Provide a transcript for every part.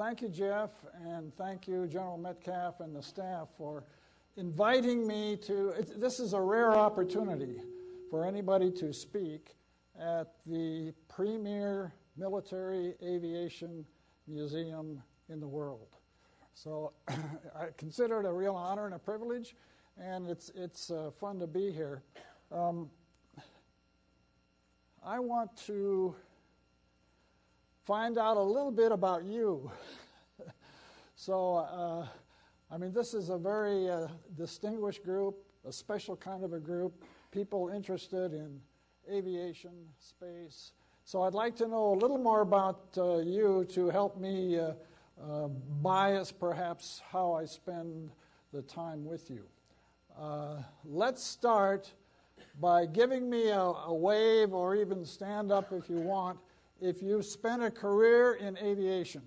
thank you, Jeff, and thank you, General Metcalf and the staff, for inviting me to. This is a rare opportunity for anybody to speak at the premier military aviation museum in the world. So I consider it a real honor and a privilege, and it's, it's uh, fun to be here. Um, I want to find out a little bit about you. so, uh, I mean, this is a very uh, distinguished group, a special kind of a group, people interested in aviation, space. So, I'd like to know a little more about uh, you to help me uh, uh, bias perhaps how I spend the time with you. Uh, let's start by giving me a, a, wave or even stand up if you want if you've spent a career in aviation,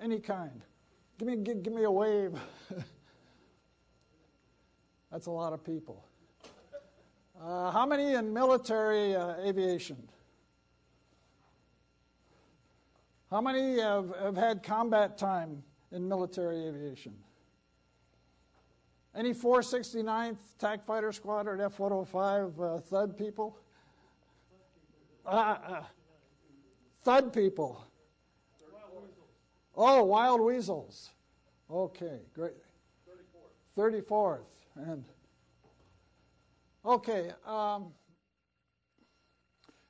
any kind. Give me, give, give me a wave. That's a lot of people. Uh, how many in military uh, aviation? How many have, have had combat time in military aviation? Any 469th TAC Fighter Squadron F 105 uh, Thud people? Uh, thud people. Oh, wild weasels. Okay, great. 34th. 34th. And okay. Um,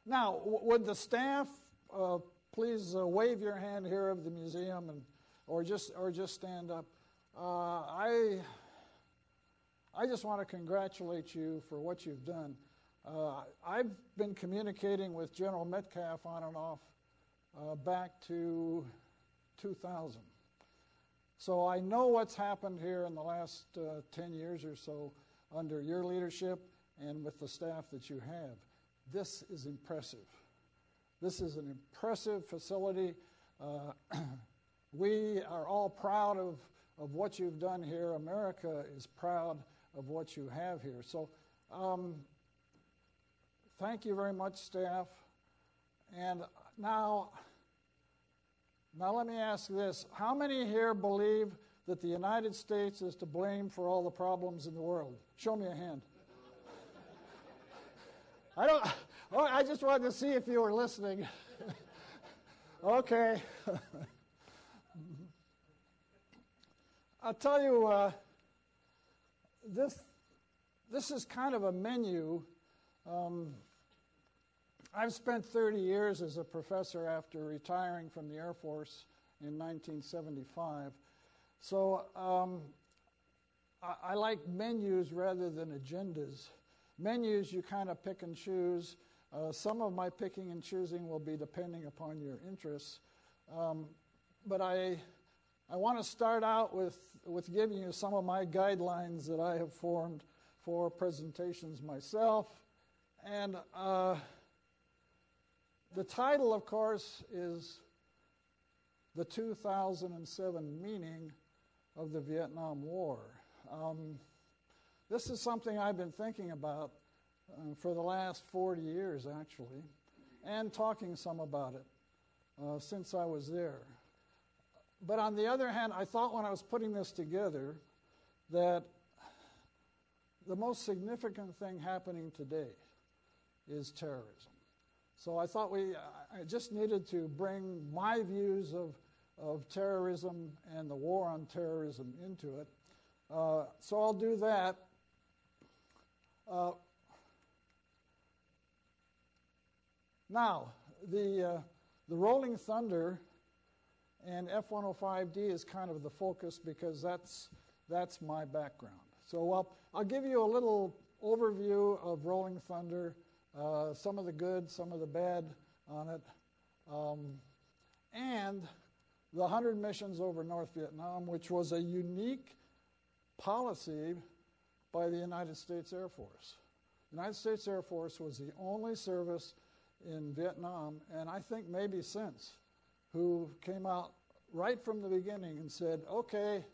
now, would the staff uh, please uh, wave your hand here of the museum, and or just or just stand up? Uh, I I just want to congratulate you for what you've done. Uh, I've been communicating with General Metcalf on and off uh, back to 2000. So I know what's happened here in the last uh, 10 years or so under your leadership and with the staff that you have. This is impressive. This is an impressive facility. Uh, we are all proud of, of what you've done here. America is proud of what you have here. So, um, thank you very much, staff. And now, now let me ask this: How many here believe that the United States is to blame for all the problems in the world? Show me a hand. I don't. Oh, I just wanted to see if you were listening. okay. I'll tell you. Uh, this, this is kind of a menu. Um, I've spent 30 years as a professor after retiring from the Air Force in 1975. So um, I, I, like menus rather than agendas. Menus, you kind of pick and choose. Uh, some of my picking and choosing will be depending upon your interests. Um, but I I want to start out with, with giving you some of my guidelines that I have formed for presentations myself. And uh, the title, of course, is The 2007 Meaning of the Vietnam War. Um, this is something I've been thinking about uh, for the last 40 years, actually, and talking some about it uh, since I was there. But on the other hand, I thought when I was putting this together that the most significant thing happening today is terrorism. So I thought we, I just needed to bring my views of, of terrorism and the war on terrorism into it. Uh, so I'll do that. Uh, now, the, uh, the Rolling Thunder and F105D is kind of the focus because that's, that's my background. So I'll, I'll give you a little overview of Rolling Thunder, uh, some of the good, some of the bad on it, um, and the 100 missions over North Vietnam, which was a unique policy by the United States Air Force. The United States Air Force was the only service in Vietnam, and I think maybe since, who came out right from the beginning and said, okay,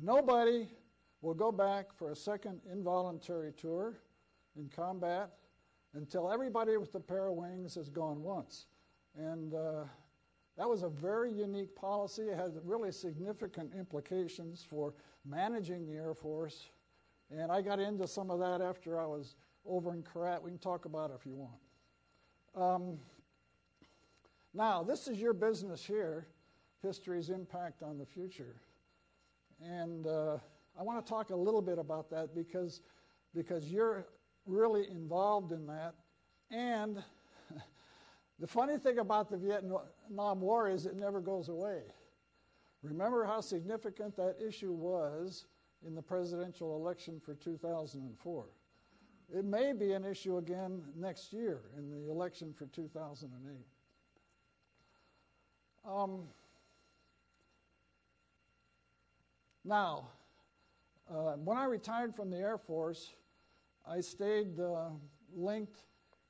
nobody will go back for a second involuntary tour in combat until everybody with a pair of wings has gone once. And uh, That was a very unique policy. It had really significant implications for managing the Air Force. And I got into some of that after I was over in Korat. We can talk about it if you want. Um, now, this is your business here history's impact on the future. And uh, I want to talk a little bit about that because, because you're really involved in that. And the funny thing about the Vietnam War is it never goes away. Remember how significant that issue was in the presidential election for 2004. It may be an issue again next year in the election for 2008. Um, now, uh, when I retired from the Air Force, I stayed uh, linked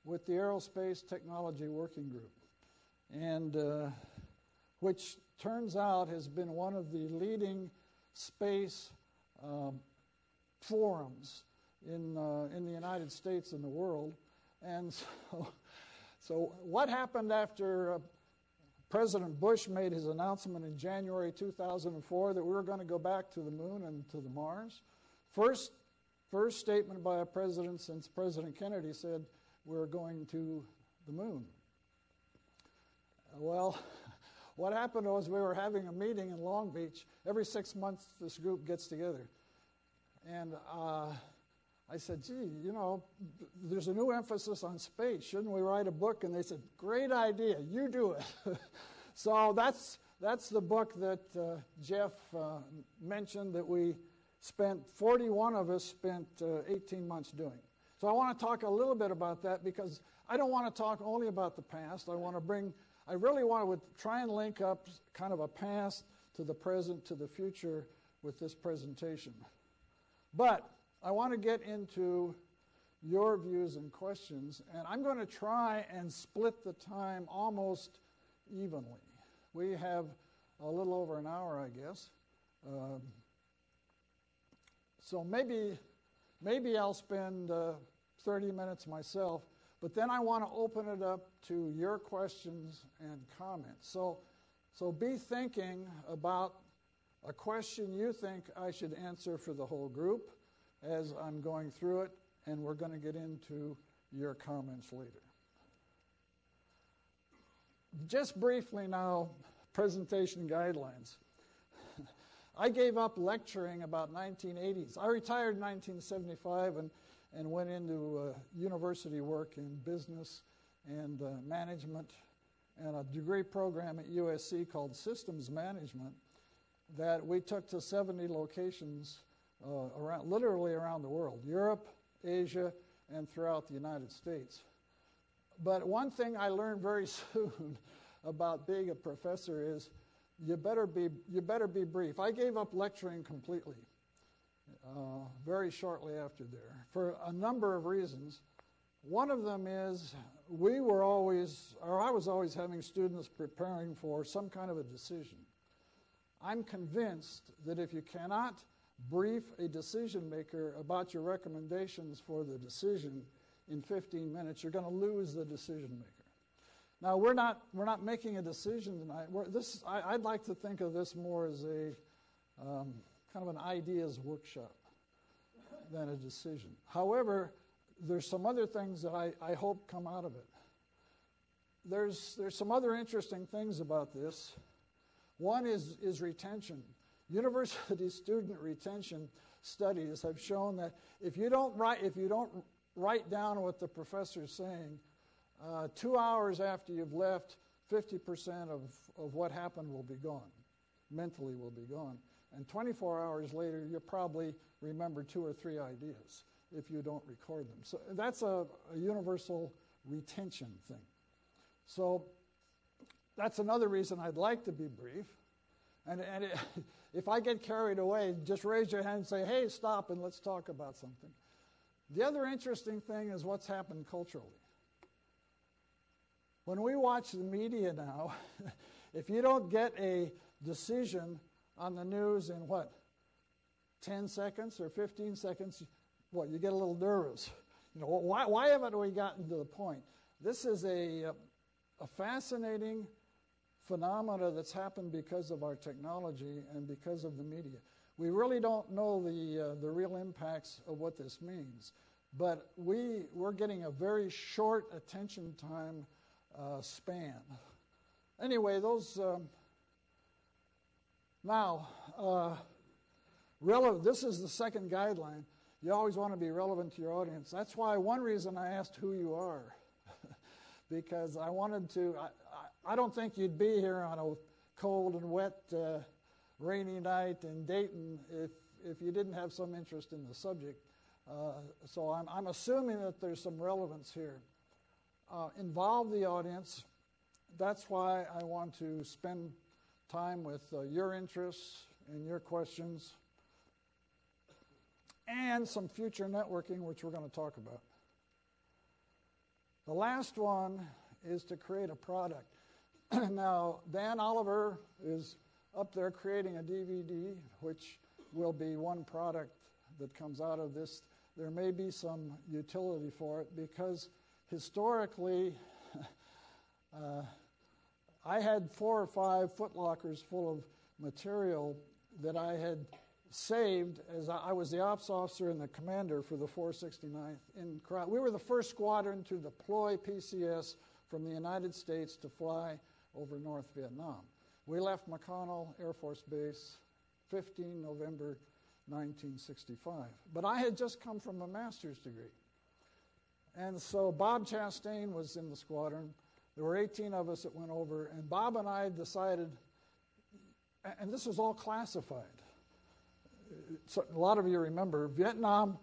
with the Aerospace Technology Working Group, and uh, which turns out has been one of the leading space um, forums in uh, in the United States and the world. And so, so what happened after? Uh, President Bush made his announcement in January 2004 that we were going to go back to the moon and to the Mars. First, first statement by a president since President Kennedy said we're going to the moon. Well, what happened was we were having a meeting in Long Beach. Every six months, this group gets together. And uh, I said, gee, you know, there's a new emphasis on space. Shouldn't we write a book? And they said, great idea. You do it. so that's, that's the book that uh, Jeff uh, mentioned that we spent, 41 of us spent uh, 18 months doing. So I want to talk a little bit about that because I don't want to talk only about the past. I want to bring, I really want to try and link up kind of a past to the present to the future with this presentation. But I want to get into your views and questions, and I'm going to try and split the time almost evenly. We have a little over an hour, I guess. Um, so maybe, maybe I'll spend uh, 30 minutes myself, but then I want to open it up to your questions and comments. So, so be thinking about a question you think I should answer for the whole group as I'm going through it, and we're going to get into your comments later. Just briefly now, presentation guidelines. I gave up lecturing about 1980s. I retired in 1975 and, and went into uh, university work in business and uh, management and a degree program at USC called Systems Management that we took to 70 locations uh, around, literally around the world Europe, Asia, and throughout the United States. But one thing I learned very soon about being a professor is you better be, you better be brief. I gave up lecturing completely uh, very shortly after there for a number of reasons. One of them is we were always, or I was always having students preparing for some kind of a decision. I'm convinced that if you cannot brief a decision maker about your recommendations for the decision in 15 minutes, you're going to lose the decision maker. Now we're not we're not making a decision tonight. We're, this I, would like to think of this more as a um, kind of an ideas workshop than a decision. However, there's some other things that I, I hope come out of it. There's there's some other interesting things about this. One is is retention. University student retention studies have shown that if you don't write, if you don't write down what the professor is saying, uh, two hours after you've left, 50% of, of what happened will be gone, mentally will be gone. And 24 hours later, you'll probably remember two or three ideas if you don't record them. So that's a, a universal retention thing. So that's another reason I'd like to be brief. And, and it, if I get carried away, just raise your hand and say, hey, stop and let's talk about something. The other interesting thing is what's happened culturally. When we watch the media now, if you don't get a decision on the news in what, 10 seconds or 15 seconds, what, you get a little nervous. You know, why, why haven't we gotten to the point? This is a, a fascinating phenomena that's happened because of our technology and because of the media. We really don't know the, uh, the real impacts of what this means, but we, we're getting a very short attention time uh, span. Anyway, those. Um, now, uh, relevant, this is the second guideline. You always want to be relevant to your audience. That's why one reason I asked who you are, because I wanted to. I, I, don't think you'd be here on a cold and wet, uh, rainy night in Dayton if if you didn't have some interest in the subject. Uh, so I'm, I'm, assuming that there's some relevance here. Uh, involve the audience. That's why I want to spend time with uh, your interests and your questions and some future networking, which we're going to talk about. The last one is to create a product. now, Dan Oliver is up there creating a DVD, which will be one product that comes out of this. There may be some utility for it because historically, uh, I had four or five footlockers full of material that I had saved as I, was the ops officer and the commander for the 469th in We were the first squadron to deploy PCS from the United States to fly over North Vietnam. We left McConnell Air Force Base 15 November 1965. But I had just come from a master's degree. And so Bob Chastain was in the squadron. There were 18 of us that went over, and Bob and I decided, and this was all classified. So a lot of you remember, Vietnam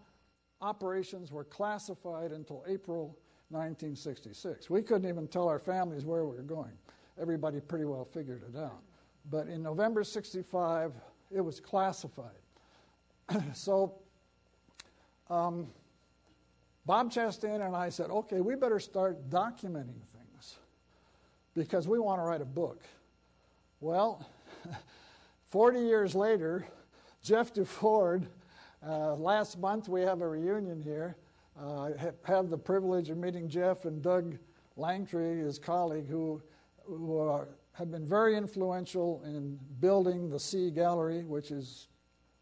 operations were classified until April 1966. We couldn't even tell our families where we were going. Everybody pretty well figured it out. But in November 65, it was classified. so um, Bob Chastain and I said, okay, we better start documenting things because we want to write a book. Well, 40 years later, Jeff DuFord, uh, last month we have a reunion here. Uh, have the privilege of meeting Jeff and Doug Lantry, his colleague, who, who are, have been very influential in building the Sea Gallery, which is,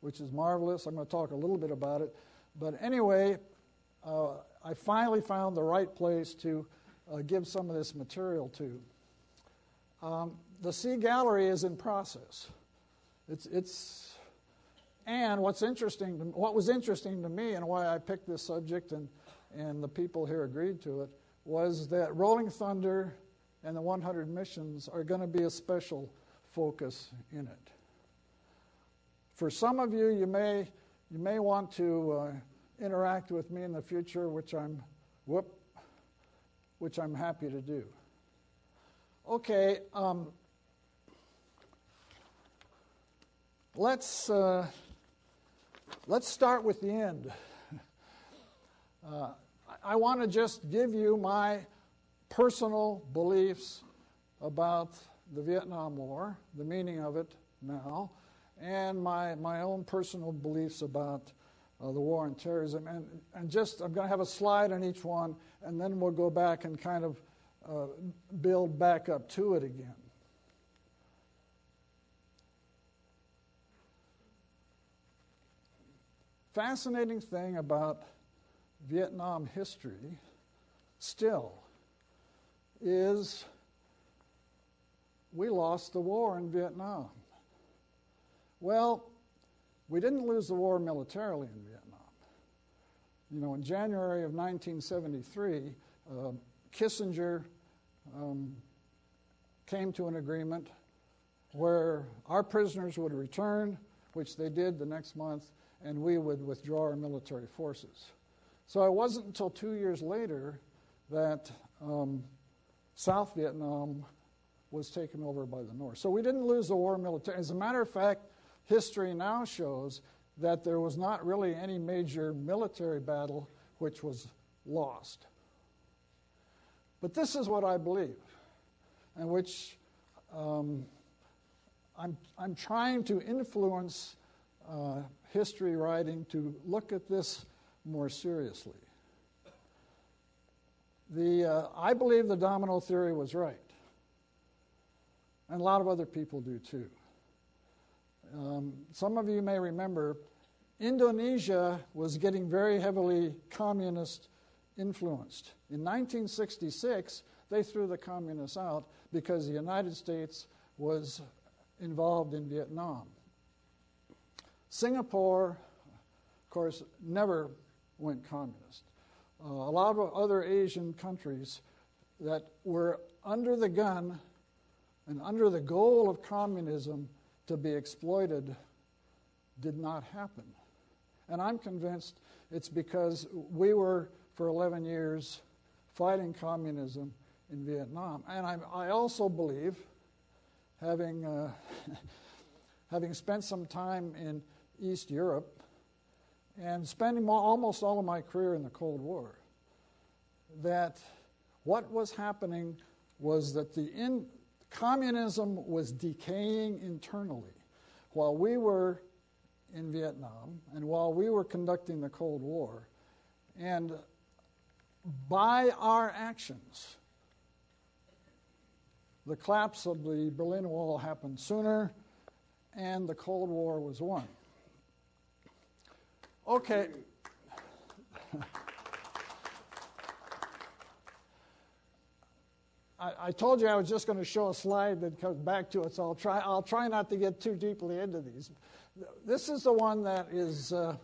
which is marvelous. I'm going to talk a little bit about it. But anyway, uh, I finally found the right place to uh, give some of this material to. Um, the Sea Gallery is in process. It's, it's, and what's interesting, to, what was interesting to me and why I picked this subject and, and the people here agreed to it was that Rolling Thunder and the 100 missions are going to be a special focus in it. For some of you, you may, you may want to uh, interact with me in the future, which I'm, whoop, which I'm happy to do. Okay, um, let's uh, let's start with the end. Uh, I want to just give you my personal beliefs about the Vietnam War, the meaning of it now, and my, my own personal beliefs about uh, the war on terrorism. And, and just, I'm going to have a slide on each one, and then we'll go back and kind of uh, build back up to it again. Fascinating thing about Vietnam history still is we lost the war in Vietnam. Well, we didn't lose the war militarily in Vietnam. You know, in January of 1973, uh, Kissinger um, came to an agreement where our prisoners would return, which they did the next month, and we would withdraw our military forces. So it wasn't until two years later that um, South Vietnam was taken over by the North. So we didn't lose the war militarily. As a matter of fact, history now shows that there was not really any major military battle which was lost. But this is what I believe, and which um, I'm, I'm trying to influence uh, history writing to look at this more seriously. The, uh, I believe the domino theory was right. and a lot of other people do too. Um, some of you may remember Indonesia was getting very heavily communist influenced. In 1966, they threw the communists out because the United States was involved in Vietnam. Singapore, of course, never went communist. Uh, a lot of other Asian countries that were under the gun and under the goal of communism to be exploited did not happen. And I'm convinced it's because we were, for 11 years, fighting communism in Vietnam. And I, I also believe, having, uh, having spent some time in East Europe and spending almost all of my career in the Cold War, that what was happening was that the in, communism was decaying internally while we were in Vietnam and while we were conducting the Cold War. And by our actions, the collapse of the Berlin Wall happened sooner, and the Cold War was won. Okay. I, I, told you I was just going to show a slide that comes back to it, so I'll try, I'll try not to get too deeply into these. This is the one that is, uh,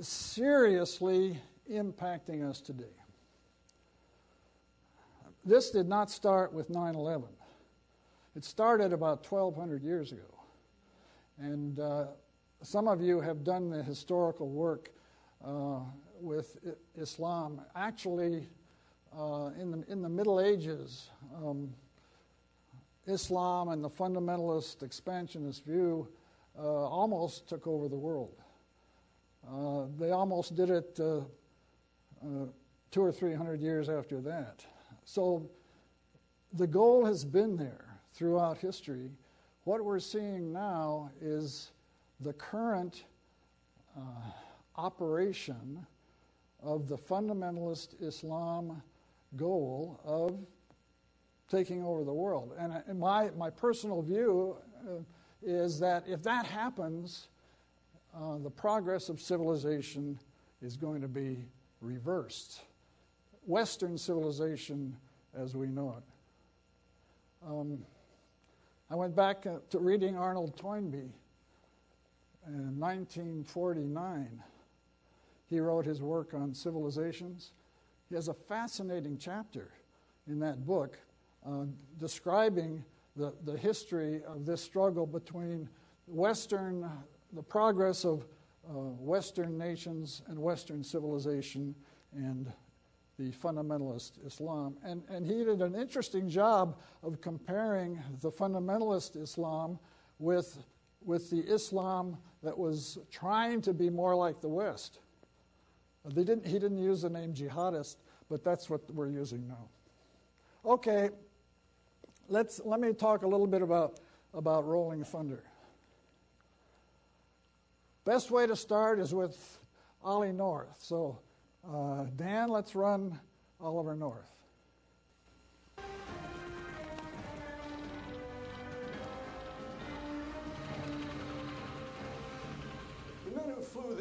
seriously impacting us today. This did not start with 9 11. It started about 1,200 years ago. And uh, some of you have done the historical work uh, with Islam. Actually, uh, in, the, in the Middle Ages, um, Islam and the fundamentalist expansionist view uh, almost took over the world. Uh, they almost did it uh, uh, two or three hundred years after that. So the goal has been there throughout history. What we're seeing now is the current operation of the fundamentalist Islam goal of taking over the world. And, and my, my personal view uh, is that if that happens, uh, the progress of civilization is going to be reversed. Western civilization as we know it. Um, I went back uh, to reading Arnold Toynbee in 1949. He wrote his work on civilizations. He has a fascinating chapter in that book uh, describing the, the history of this struggle between Western, the progress of uh, Western nations and Western civilization and the fundamentalist Islam. And, and he did an interesting job of comparing the fundamentalist Islam with, with the Islam that was trying to be more like the West. They didn't, he didn't use the name jihadist, but that's what we're using now. Okay, let's, let me talk a little bit about, about Rolling Thunder. Best way to start is with Ollie North. So, uh, Dan, let's run Oliver North.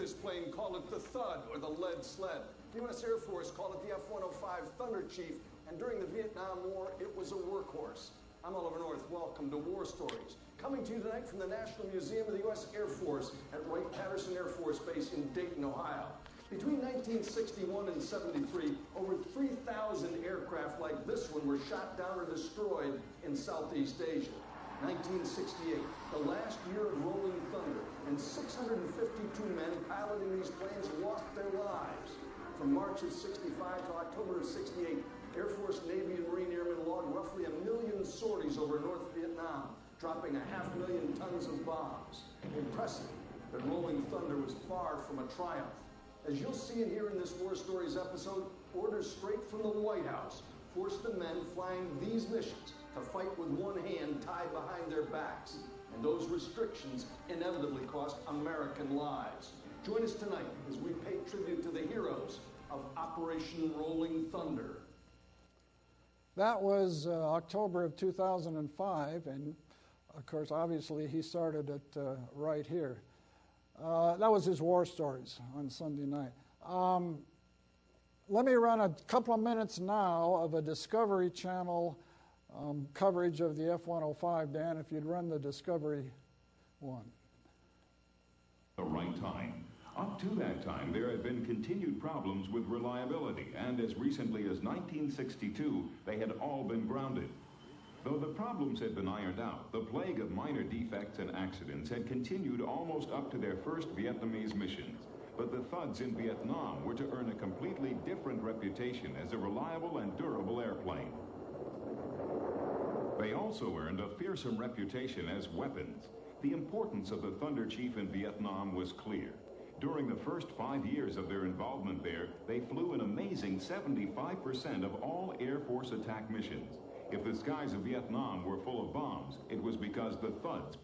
This plane call it the Thud or the Lead Sled. The U.S. Air Force called it the F-105 Thunder Chief, and during the Vietnam War, it was a workhorse. I'm Oliver North. Welcome to War Stories. Coming to you tonight from the National Museum of the U.S. Air Force at Wright-Patterson Air Force Base in Dayton, Ohio. Between 1961 and 73, over 3,000 aircraft like this one were shot down or destroyed in Southeast Asia. 1968, the last year of Rolling Thunder, and 652 men piloting these planes lost their lives. From March of 65 to October of 68, Air Force, Navy, and Marine Airmen logged roughly a million sorties over North Vietnam, dropping a half million tons of bombs. Impressive, but Rolling Thunder was far from a triumph. As you'll see and hear in this War Stories episode, orders straight from the White House forced the men flying these missions to fight with one hand tied behind their backs. And those restrictions inevitably cost American lives. Join us tonight as we pay tribute to the heroes of Operation Rolling Thunder. that was uh, October of 2005, and of course, obviously, he started it uh, right here. Uh, that was his war stories on Sunday night. Um, let me run a couple of minutes now of a Discovery Channel um, coverage of the F 105. Dan, if you'd run the Discovery one. The right time. Up to that time, there had been continued problems with reliability, and as recently as 1962, they had all been grounded. Though the problems had been ironed out, the plague of minor defects and accidents had continued almost up to their first Vietnamese missions. But the thuds in Vietnam were to earn a completely different reputation as a reliable and durable airplane. They also earned a fearsome reputation as weapons. The importance of the Thunder Chief in Vietnam was clear. During the first five years of their involvement there, they flew an amazing 75% of all Air Force attack missions. If the skies of Vietnam were full of bombs, it was because the thuds.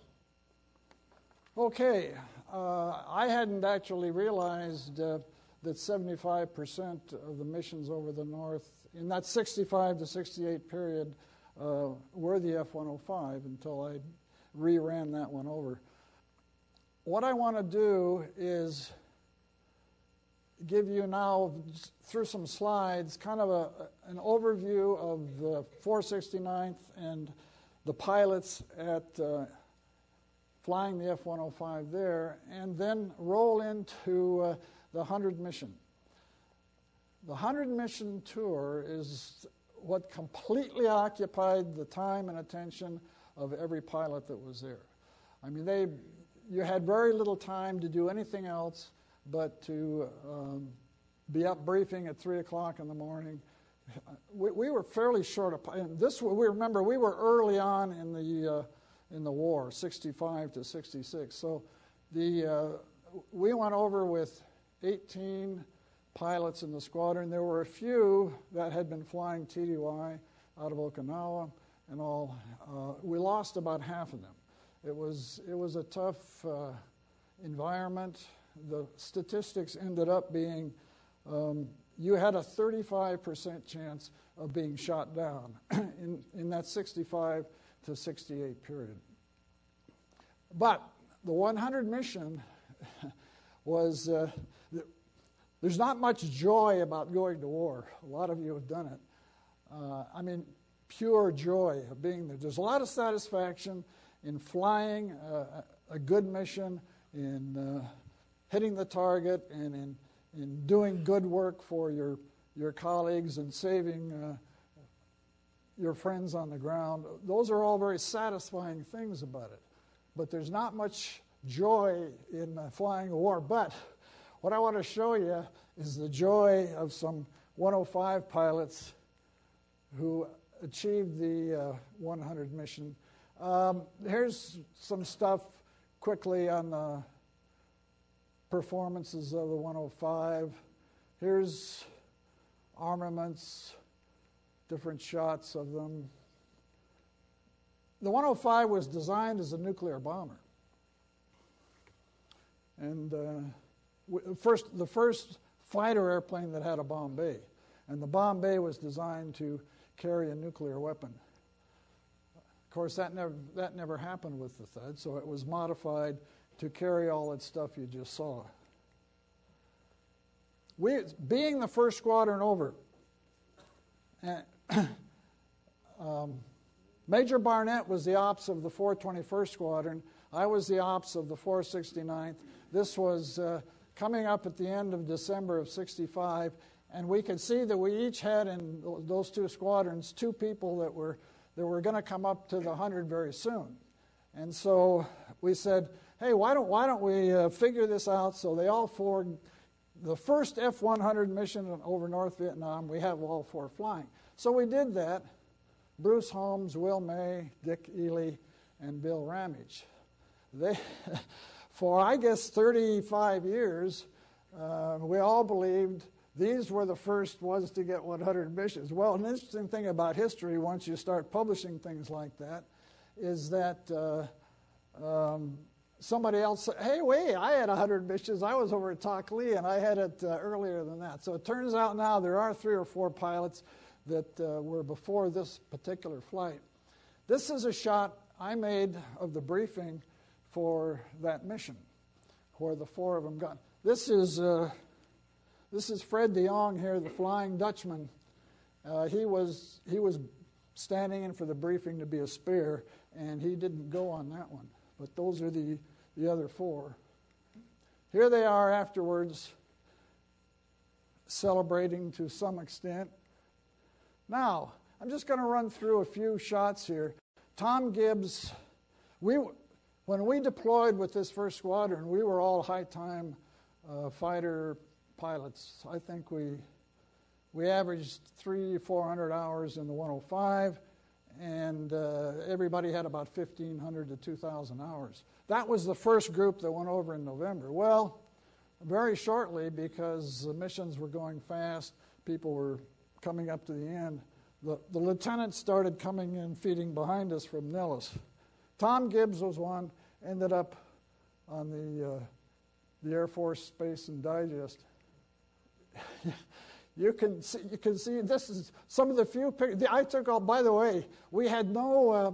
Okay, uh, I hadn't actually realized uh, that 75% of the missions over the North, in that 65 to 68 period, uh, were the F 105 until I reran that one over. What I want to do is give you now, through some slides, kind of a, an overview of the 469th and the pilots at uh, flying the F 105 there, and then roll into uh, the 100 mission. The 100 mission tour is what completely occupied the time and attention of every pilot that was there. I mean, they, you had very little time to do anything else but to um, be up briefing at 3 o'clock in the morning. We, we were fairly short of, this, we remember, we were early on in the, uh, in the war, 65 to 66. So the, uh, we went over with 18 pilots in the squadron. There were a few that had been flying TDY out of Okinawa and all. Uh, we lost about half of them. It was, it was a tough uh, environment the statistics ended up being um, you had a 35% chance of being shot down in, in that 65 to 68 period. But the 100 mission was uh, there's not much joy about going to war. A lot of you have done it. Uh, I mean, pure joy of being there. There's a lot of satisfaction in flying uh, a good mission, in uh, hitting the target and in, in doing good work for your, your colleagues and saving uh, your friends on the ground. Those are all very satisfying things about it. But there's not much joy in uh, flying a war. But what I want to show you is the joy of some 105 pilots who achieved the uh, 100 mission. Um, here's some stuff quickly on the performances of the 105. Here's armaments, different shots of them. The 105 was designed as a nuclear bomber. And uh, first, the first fighter airplane that had a bomb bay. And the bomb bay was designed to carry a nuclear weapon. Of course, that never, that never happened with the Thud, so it was modified to carry all that stuff you just saw. We, being the first squadron over, um, Major Barnett was the ops of the 421st Squadron. I was the ops of the 469th. This was uh, coming up at the end of December of 65, and we could see that we each had in those two squadrons two people that were, that were going to come up to the 100 very soon. And so we said, hey, why don't, why don't we uh, figure this out? So they all four, the first F 100 mission over North Vietnam, we have all four flying. So we did that. Bruce Holmes, Will May, Dick Ely, and Bill Ramage. They, for I guess 35 years, uh, we all believed these were the first ones to get 100 missions. Well, an interesting thing about history, once you start publishing things like that, is that uh, um, somebody else said, hey, wait, I had 100 missions. I was over at Takhli, and I had it uh, earlier than that. So it turns out now there are three or four pilots that uh, were before this particular flight. This is a shot I made of the briefing for that mission, where the four of them got. This is uh, this is Fred de Jong here, the Flying Dutchman. Uh, he was he was standing in for the briefing to be a spare, and he didn't go on that one. But those are the the other four. Here they are afterwards, celebrating to some extent. Now, I'm just going to run through a few shots here. Tom Gibbs, we, when we deployed with this first squadron, we were all high time uh, fighter pilots. I think we, we averaged three, 400 hours in the 105, and uh, everybody had about 1,500 to 2,000 hours. That was the first group that went over in November. Well, very shortly, because the missions were going fast, people were coming up to the end, the, the lieutenants started coming in, feeding behind us from Nellis. Tom Gibbs was one, ended up on the, uh, the Air Force Space and Digest. you can see, you can see this is some of the few pictures. I took all, by the way, we had no uh,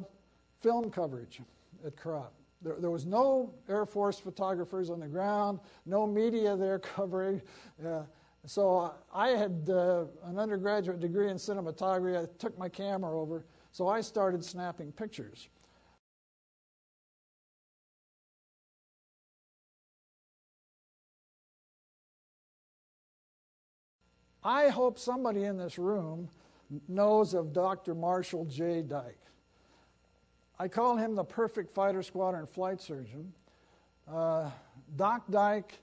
film coverage at Korat. There, there, was no Air Force photographers on the ground, no media there covering. Uh, so I had uh, an undergraduate degree in cinematography. I took my camera over, so I started snapping pictures. I hope somebody in this room knows of Dr. Marshall J. Dyke. I call him the perfect fighter squadron flight surgeon. Uh, Doc Dyke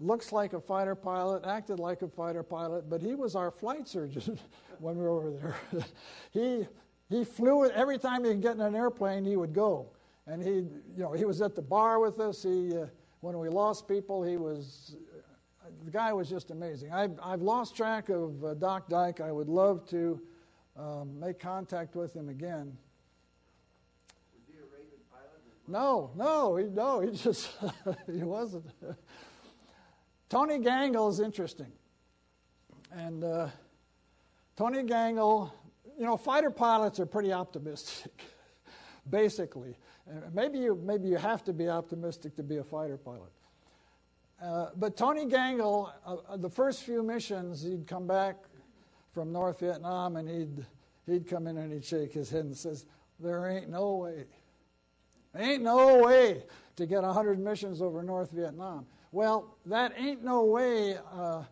looks like a fighter pilot, acted like a fighter pilot, but he was our flight surgeon when we were over there. he, he flew every time he could get in an airplane, he would go. And he, you know, he was at the bar with us. He, uh, when we lost people, he was, the guy was just amazing. I've, I've lost track of uh, Doc Dyke. I would love to um, make contact with him again. No, no, he, no, he just, he wasn't. Tony Gangle is interesting. And uh, Tony Gangle, you know, fighter pilots are pretty optimistic, basically. maybe, you, maybe you have to be optimistic to be a fighter pilot. Uh, but Tony Gangle, uh, uh, the first few missions, he'd come back from North Vietnam and he'd, he'd come in and he'd shake his head and says, There ain't no way. Ain't no way to get 100 missions over North Vietnam. Well, that ain't no way uh,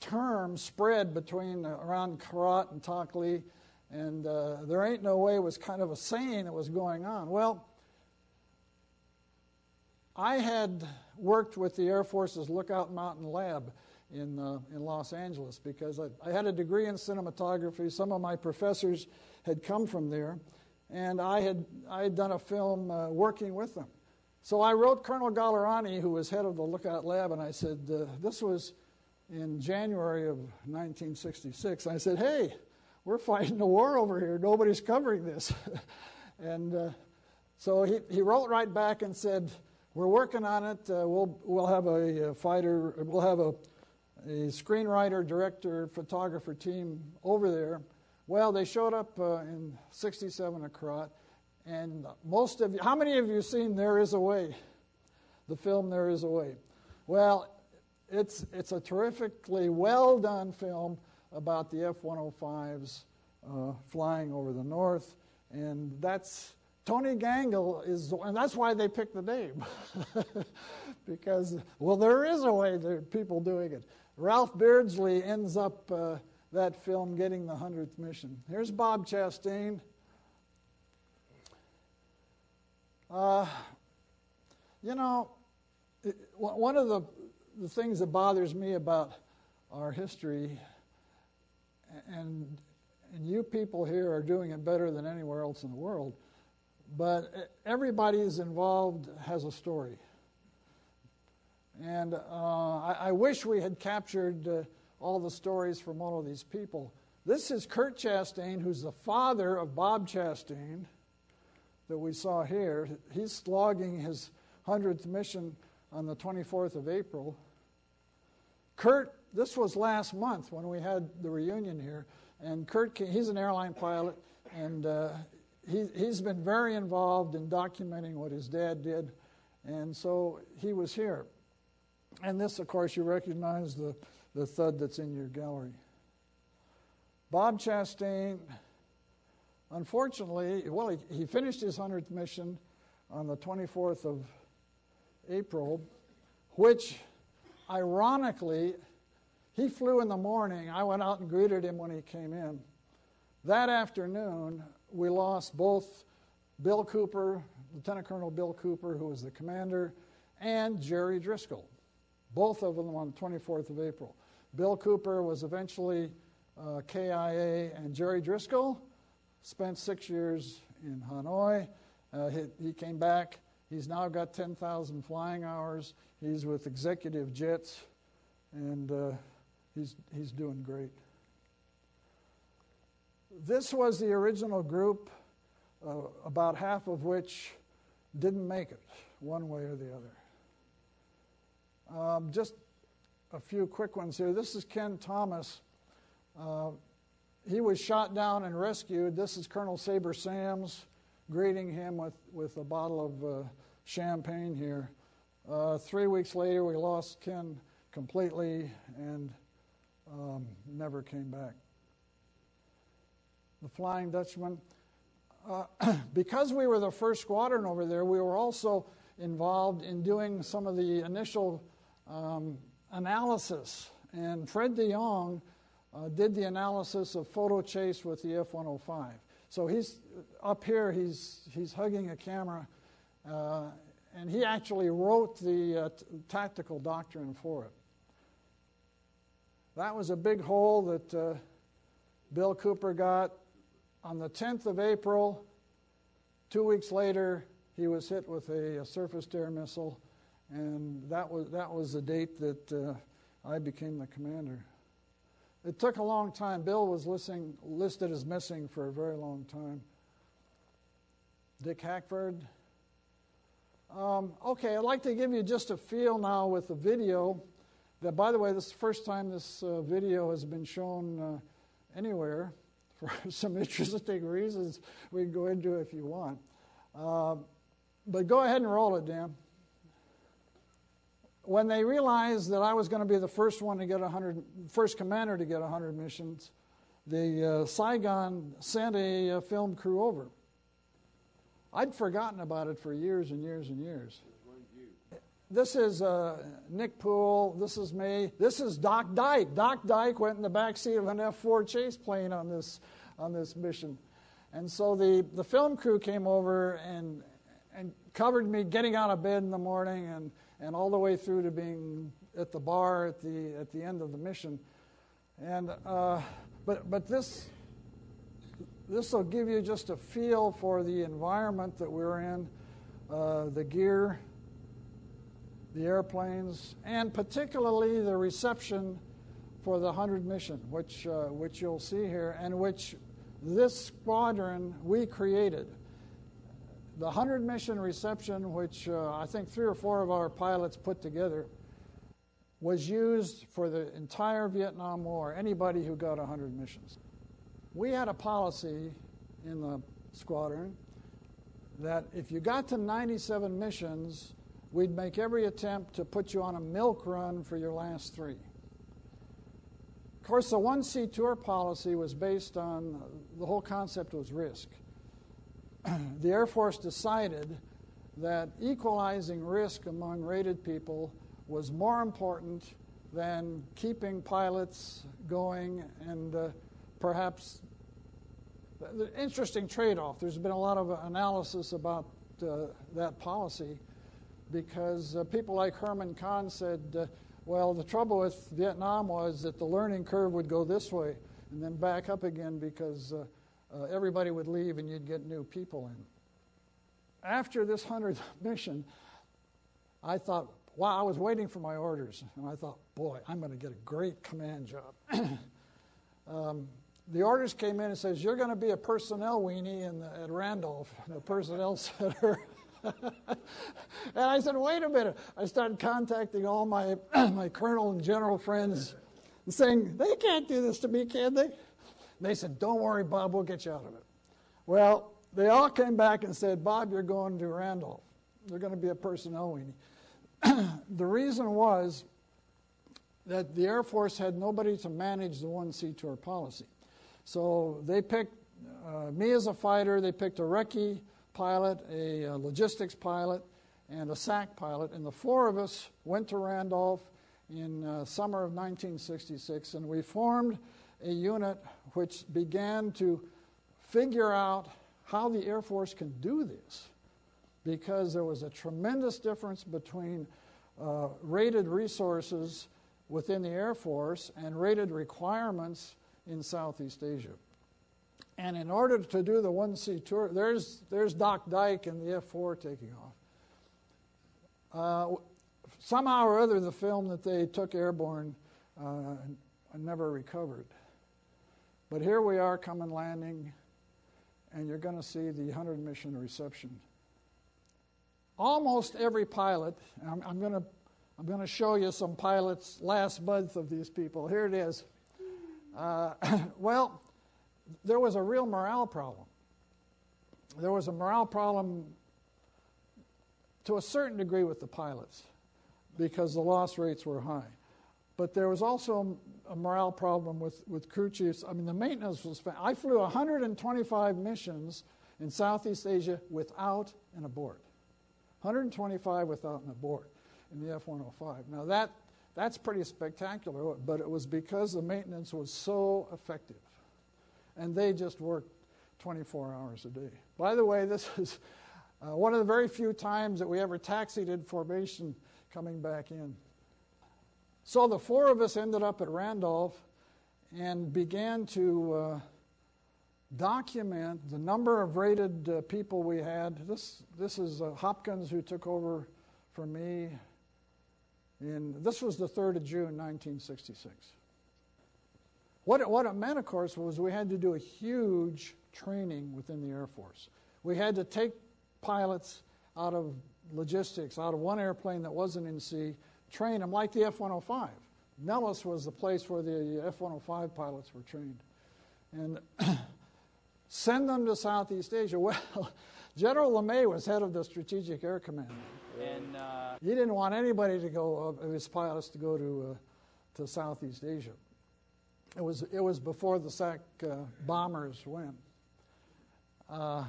term spread between uh, around Korat and Takhli, and there ain't no way was kind of a saying that was going on. Well, I had worked with the Air Force's Lookout Mountain Lab in, uh, in Los Angeles because I, I, had a degree in cinematography. Some of my professors had come from there, and I had, I had done a film uh, working with them. So I wrote Colonel Gallerani, who was head of the Lookout Lab, and I said, uh, This was in January of 1966. I said, Hey, we're fighting a war over here. Nobody's covering this. and uh, so he, he wrote right back and said, We're working on it. Uh, we'll, we'll have a, a, fighter, we'll have a, a screenwriter, director, photographer team over there. Well, they showed up uh, in 67 at Korat. And most of you, how many of you seen There Is a Way? The film There Is a Way. Well, it's, it's a terrifically well done film about the F 105s uh, flying over the north. And that's Tony Gangle is, and that's why they picked the name. because, well, there is a way there are people doing it. Ralph Beardsley ends up uh, that film getting the 100th mission. Here's Bob Chastain. Uh, you know, it, one of the, the things that bothers me about our history, and, and you people here are doing it better than anywhere else in the world, but everybody is involved has a story. And uh, I, I, wish we had captured uh, all the stories from all of these people. This is Kurt Chastain, who's the father of Bob Chastain that we saw here. He's logging his 100th mission on the 24th of April. Kurt, this was last month when we had the reunion here. And Kurt, he's an airline pilot, and uh, he, he's been very involved in documenting what his dad did. And so he was here. And this, of course, you recognize the, the thud that's in your gallery. Bob Chastain, unfortunately, well, he, he finished his 100th mission on the 24th of April, which ironically, he flew in the morning. I went out and greeted him when he came in. That afternoon, we lost both Bill Cooper, Lieutenant Colonel Bill Cooper, who was the commander, and Jerry Driscoll, both of them on the 24th of April. Bill Cooper was eventually uh, KIA, and Jerry Driscoll spent six years in Hanoi. Uh, he, he, came back. He's now got 10,000 flying hours. He's with executive jets, and uh, he's, he's doing great. This was the original group, uh, about half of which didn't make it, one way or the other. Um, just a few quick ones here. This is Ken Thomas. Uh, he was shot down and rescued. This is Colonel Saber Sams greeting him with, with a bottle of uh, champagne here. Uh, three weeks later, we lost Ken completely and um, never came back. The Flying Dutchman. Uh, because we were the first squadron over there, we were also involved in doing some of the initial um, analysis. And Fred de Jong uh, did the analysis of photo chase with the F 105. So he's up here, he's, he's hugging a camera, uh, and he actually wrote the uh, tactical doctrine for it. That was a big hole that uh, Bill Cooper got on the 10th of April. Two weeks later, he was hit with a, a surface to air missile, and that was, that was the date that uh, I became the commander. It took a long time. Bill was listing, listed as missing for a very long time. Dick Hackford. Um, okay, I'd like to give you just a feel now with the video. That, by the way, this is the first time this uh, video has been shown uh, anywhere for some interesting reasons. We can go into if you want. Uh, but go ahead and roll it, Dan when they realized that I was going to be the first one to get 100, first commander to get 100 missions, the uh, Saigon sent a, a, film crew over. I'd forgotten about it for years and years and years. This is uh, Nick Poole. This is me. This is Doc Dyke. Doc Dyke went in the back seat of an F-4 chase plane on this on this mission, and so the the film crew came over and and covered me getting out of bed in the morning and and all the way through to being at the bar at the at the end of the mission. And uh, but but this this will give you just a feel for the environment that we're in, uh, the gear, the airplanes, and particularly the reception for the 100 mission, which uh, which you'll see here, and which this squadron we created the 100 mission reception, which uh, I think three or four of our pilots put together, was used for the entire Vietnam War, anybody who got 100 missions. We had a policy in the squadron that if you got to 97 missions, we'd make every attempt to put you on a milk run for your last three. Of course, the 1C tour policy was based on the whole concept was risk. the Air Force decided that equalizing risk among rated people was more important than keeping pilots going and uh, perhaps the interesting trade-off. There's been a lot of analysis about uh, that policy because uh, people like Herman Kahn said, uh, well, the trouble with Vietnam was that the learning curve would go this way and then back up again because uh, uh, everybody would leave and you'd get new people in. After this 100th mission, I thought, wow, I was waiting for my orders. And I thought, boy, I'm going to get a great command job. um, the orders came in and says, you're going to be a personnel weenie in the, at Randolph, the personnel center. and I said, wait a minute. I started contacting all my, my colonel and general friends and saying, they can't do this to me, can they? They said, Don't worry, Bob, we'll get you out of it. Well, they all came back and said, Bob, you're going to Randolph. They're going to be a personnel weenie. the reason was that the Air Force had nobody to manage the one sea tour policy. So they picked uh, me as a fighter, they picked a recce pilot, a, logistics pilot, and a SAC pilot, and the four of us went to Randolph in uh, summer of 1966, and we formed a unit which began to figure out how the Air Force can do this because there was a tremendous difference between uh, rated resources within the Air Force and rated requirements in Southeast Asia. And in order to do the 1C tour, there's, there's Doc Dyke and the F 4 taking off. Uh, somehow or other, the film that they took airborne uh, never recovered. But here we are coming landing, and you're going to see the 100 mission reception. Almost every pilot, I'm, I'm going to I'm going to show you some pilots' last month of these people. Here it is. Uh, well, there was a real morale problem. There was a morale problem to a certain degree with the pilots because the loss rates were high. But there was also a morale problem with, with crew chiefs. I mean, the maintenance was. I flew 125 missions in Southeast Asia without an abort. 125 without an abort in the F 105. Now, that, that's pretty spectacular, but it was because the maintenance was so effective. And they just worked 24 hours a day. By the way, this is uh, one of the very few times that we ever taxied in formation coming back in. So the four of us ended up at Randolph and began to uh, document the number of rated uh, people we had. This, this is uh, Hopkins who took over for me. In, this was the 3rd of June, 1966. What it, what it meant, of course, was we had to do a huge training within the Air Force. We had to take pilots out of logistics, out of one airplane that wasn't in sea, train them like the F 105. Nellis was the place where the F 105 pilots were trained. And send them to Southeast Asia. Well, General LeMay was head of the Strategic Air Command. And uh, he didn't want anybody to go, of his pilots to go to, uh, to Southeast Asia. It was, it was before the SAC uh, bombers went. Uh,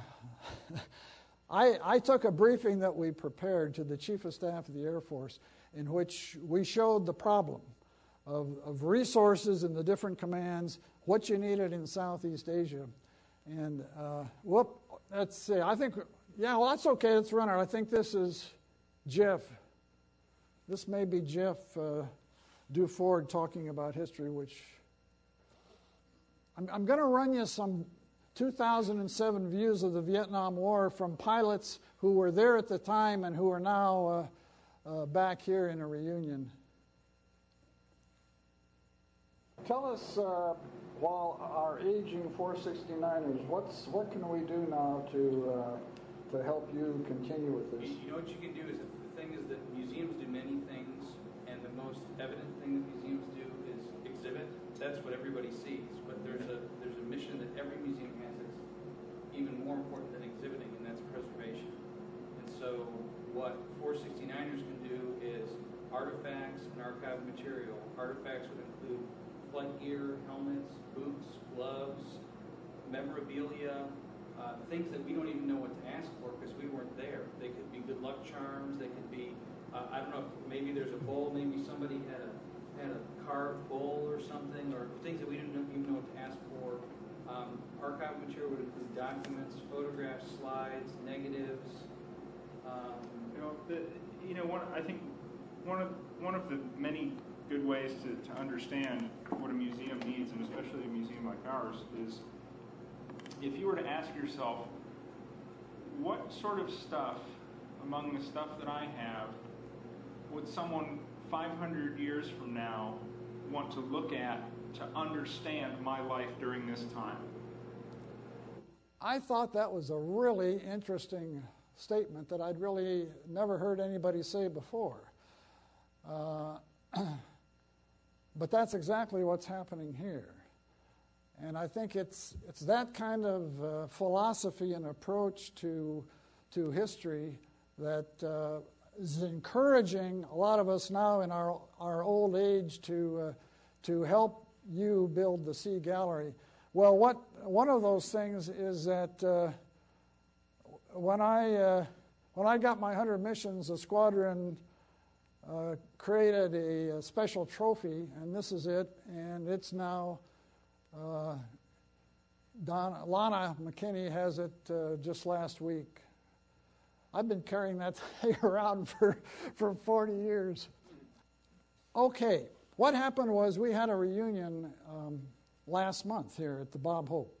I, I took a briefing that we prepared to the Chief of Staff of the Air Force in which we showed the problem of, of resources in the different commands, what you needed in Southeast Asia. And uh, whoop, let's see, I think, yeah, well, that's okay, let's run it. I think this is Jeff. This may be Jeff uh, Duford talking about history, which I'm, I'm going to run you some 2007 views of the Vietnam War from pilots who were there at the time and who are now uh, uh, back here in a reunion. Tell us, uh, while our aging 469ers, what's what can we do now to uh, to help you continue with this? You know what you can do is the thing is that museums do many things, and the most evident thing that museums do is exhibit. That's what everybody sees, but there's a there's a mission that every museum has that's even more important than exhibiting, and that's preservation. And so what 469ers can do is artifacts and archived material. Artifacts would include flight gear, helmets, boots, gloves, memorabilia, uh, things that we don't even know what to ask for because we weren't there. They could be good luck charms. They could be, uh, I don't know, maybe there's a bowl. Maybe somebody had a had a carved bowl or something, or things that we didn't even know what to ask for. Um, archive material would include documents, photographs, slides, negatives. Um, you know, the, you know, one, I think one of one of the many good ways to, to understand what a museum needs, and especially a museum like ours, is if you were to ask yourself, what sort of stuff among the stuff that I have would someone 500 years from now want to look at to understand my life during this time. I thought that was a really interesting statement that I'd really never heard anybody say before. Uh, but that's exactly what's happening here. And I think it's, it's that kind of uh, philosophy and approach to, to history that uh, is encouraging a lot of us now in our, our old age to, uh, to help you build the Sea Gallery. Well, what, one of those things is that uh, when, I, uh, when I got my 100 missions, the squadron uh, created a, a, special trophy, and this is it, and it's now. Uh, Don, Lana McKinney has it uh, just last week. I've been carrying that thing around for, for 40 years. Okay, what happened was we had a reunion um, last month here at the Bob Hope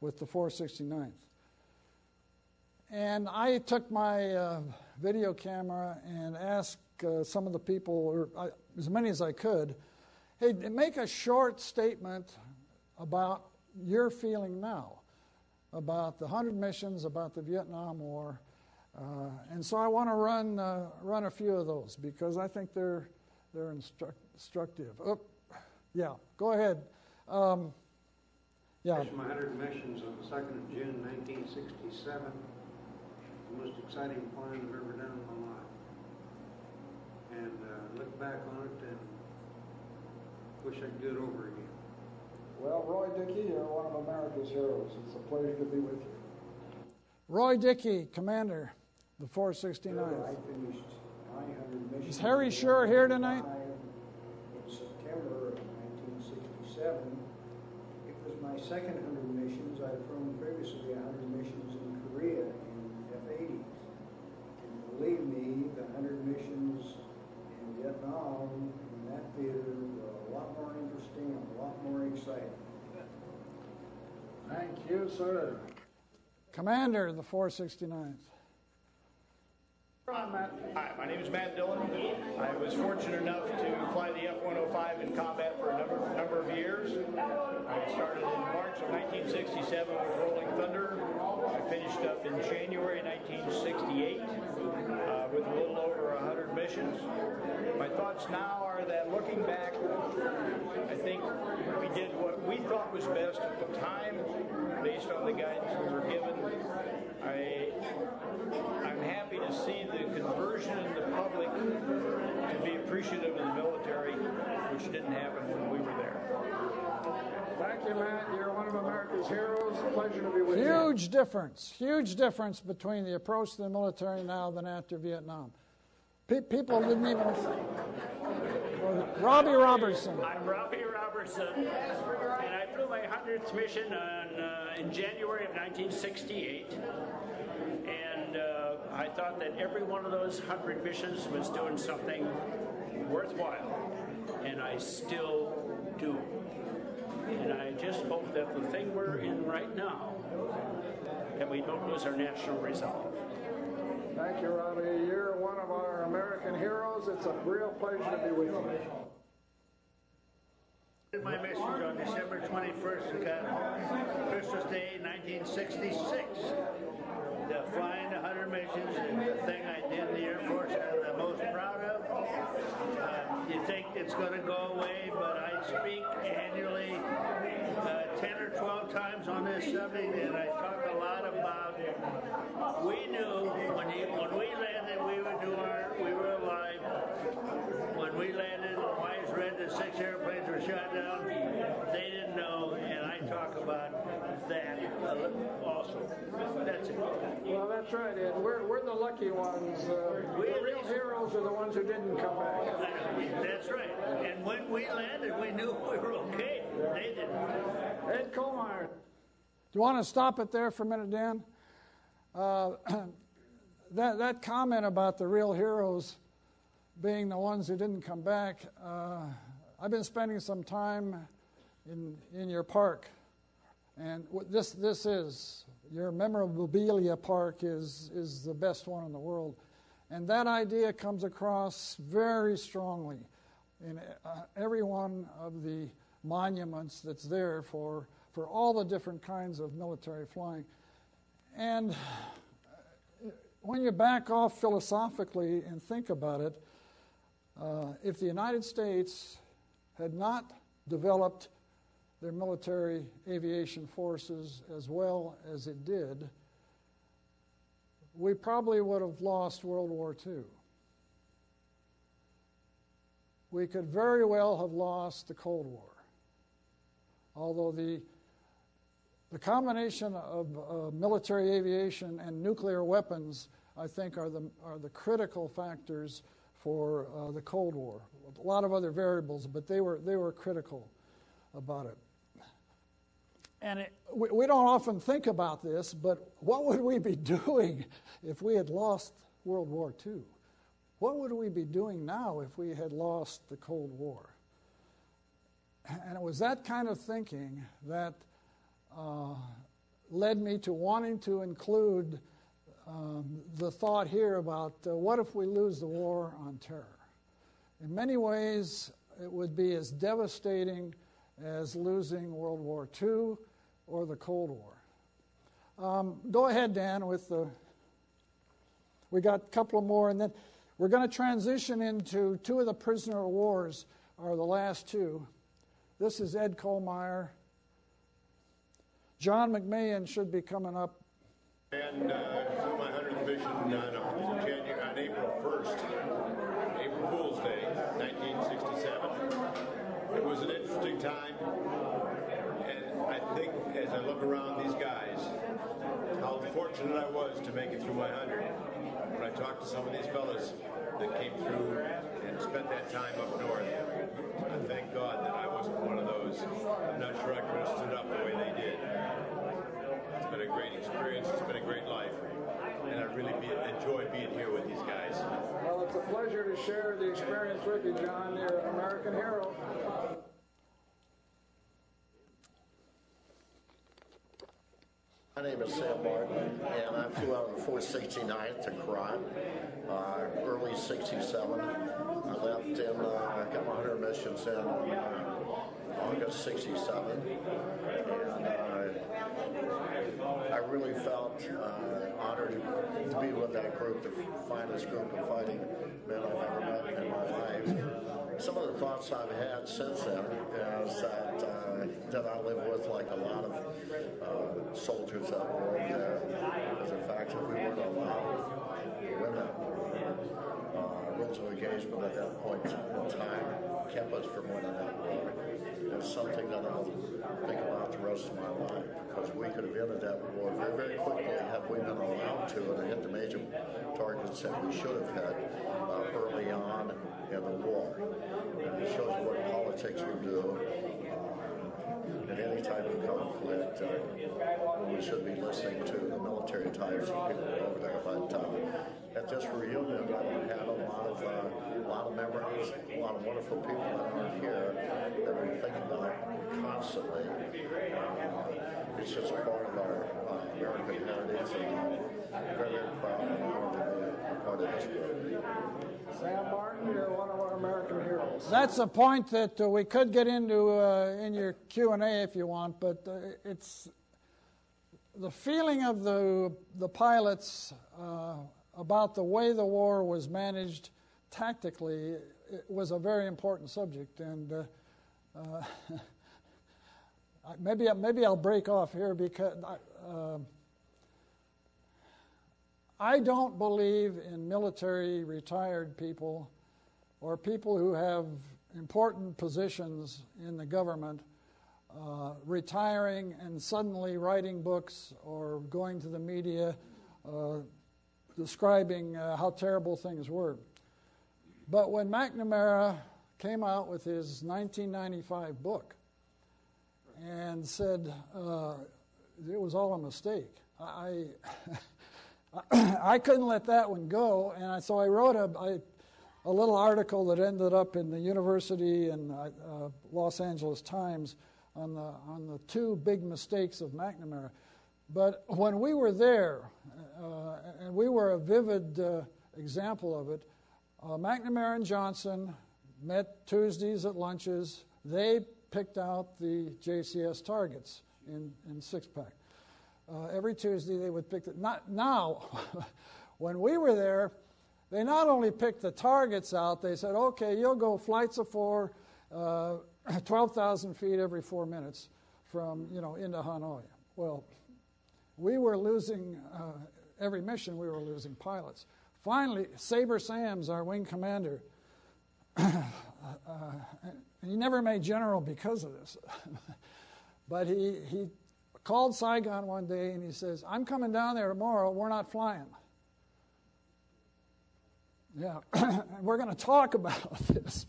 with the 469th. And I took my uh, video camera and asked uh, some of the people, or uh, as many as I could, hey, make a short statement about your feeling now about the 100 missions, about the Vietnam War. Uh, and so I want to run, uh, run a few of those because I think they're, they're instru- instructive. Oh, yeah, go ahead. Um, yeah. my 100 missions on the 2nd of June 1967. The most exciting flying I've ever done in my life. And uh, look back on it and wish I could do it over again. Well, Roy Dickey, you're one of America's heroes. It's a pleasure to be with you. Roy Dickey, Commander, the 469th. I finished 900 missions. Is Harry Sure here tonight? In September of 1967. It was my second 100 missions. I'd flown previously 100 missions in Korea in F-80s. And believe me, the 100 missions in Vietnam in that theater were a lot more interesting and a lot more exciting. Thank you, sir. Commander of the 469th. Hi, my name is Matt Dillon. I was fortunate enough to fly the F-105 in combat for a number, number of years. I started in March of 1967 with Rolling Thunder. I finished up in January 1968 uh, with a little over 100 missions. My thoughts now are that looking back, I think we did what we thought was best at the time based on the guidance we were given. I, I'm happy to see the conversion in the public to be appreciative of the military, which didn't happen when we were there. Thank you, Matt. You're one of America's heroes. Pleasure to be with huge you. Huge difference. Huge difference between the approach to the military now than after Vietnam. Pe- people didn't even. Robbie Robertson. I'm Robbie Robertson, and I flew 100th mission on, uh, in January of 1968. And uh, I thought that every one of those 100 missions was doing something worthwhile, and I still do. And I just hope that the thing we're in right now, that we don't lose our national resolve. Thank you, Robbie. You're one of our American heroes. It's a real pleasure to be with you. My message on December 21st, Christmas Day, 1966. The flying 100 missions is the thing I did in the Air Force I'm the most proud of. Uh, you think it's going to go away, but I speak annually uh, 10 or 12 times on this subject, and I talk a lot about it. we knew when, he, when we landed, we were, do our, we were alive. When we landed, Wise read that six airplanes were shot down. They didn't know, and I talk about that also. That's it. Well, that's right, Ed. We're, we're the lucky ones. Uh, we the real heroes are the ones who didn't come back. That's right. And when we landed, we knew we were okay. They didn't. Ed Kohlmeyer. Do you want to stop it there for a minute, Dan? Uh, that, that comment about the real heroes being the ones who didn't come back, uh, I've been spending some time in, in your park. And this, this is, your memorabilia park is, is the best one in the world. And that idea comes across very strongly in uh, every one of the monuments that's there for, for all the different kinds of military flying. And when you back off philosophically and think about it, uh, if the United States had not developed their military aviation forces as well as it did, we probably would have lost World War II. We could very well have lost the Cold War. Although the, the combination of uh, military aviation and nuclear weapons, I think, are the, are the critical factors for uh, the Cold War. A lot of other variables, but they were, they were critical about it. And it, we, we don't often think about this, but what would we be doing if we had lost World War II? What would we be doing now if we had lost the Cold War? And it was that kind of thinking that uh, led me to wanting to include um, the thought here about uh, what if we lose the war on terror? In many ways, it would be as devastating as losing World War II or the Cold War. Um, go ahead, Dan, with the. We got a couple more, and then we're going to transition into two of the prisoner wars, are the last two. This is Ed Kollmeyer. John McMahon should be coming up. And uh, my 100th mission on, January, on April 1st, April Fool's Day, 1967. It was an interesting time, and I think as I look around these guys, how fortunate I was to make it through my 100. When I talked to some of these fellas that came through and spent that time up north, I thank God that I wasn't one of those. I'm not sure I could have stood up the way they did. It's been a great experience. It's been a great life. And I really be, enjoy being here with these guys. Well, it's a pleasure to share the experience with you, John. You're an American hero. My name is Sam Martin, and I flew out on the 469th to Korat, uh, early 67. I left in, uh, got my 100 missions in uh, August 67. And I really felt uh, honored to be with that group, the finest group of fighting men I've ever met in my life. Some of the thoughts I've had since then is that uh, that I live with, like a lot of uh, soldiers that were there, is the fact that we weren't allowed women. Uh, rules of engagement at that point in time kept us from winning that war. It's something that I'll think about the rest of my life we could have ended that war very, very quickly had we been allowed to and hit the major targets that we should have had uh, early on in the war. And it shows what politics will do in any type of conflict, uh, we should be listening to the military types of people over there. But uh, at this reunion, I had a lot of uh, a lot of memories, a lot of wonderful people that aren't here that we think about constantly. It's just part of our uh, American heritage, and I'm very, very proud and honored to be a part of this group. Sam Martin, you're one of our American heroes. That's a point that uh, we could get into uh, in your Q and A if you want, but uh, it's the feeling of the the pilots uh, about the way the war was managed tactically was a very important subject, and uh, uh, maybe maybe I'll break off here because. I don't believe in military retired people or people who have important positions in the government uh, retiring and suddenly writing books or going to the media uh, describing uh, how terrible things were. But when McNamara came out with his 1995 book and said uh, it was all a mistake, I. I couldn't let that one go, and I, so I wrote a, I, a little article that ended up in the University and uh, Los Angeles Times on the on the two big mistakes of McNamara. But when we were there, uh, and we were a vivid uh, example of it, uh, McNamara and Johnson met Tuesdays at lunches. They picked out the JCS targets in, in six pack. Uh, every Tuesday they would pick the. Not now, when we were there, they not only picked the targets out. They said, "Okay, you'll go flights of four, uh, 12,000 feet every four minutes from, you know, into Hanoi. Well, we were losing, uh, every mission we were losing pilots. Finally, Sabre Sams, our wing commander, he never made general because of this. but he, he called Saigon one day and he says, I'm coming down there tomorrow, we're not flying. Yeah, we're going to talk about this.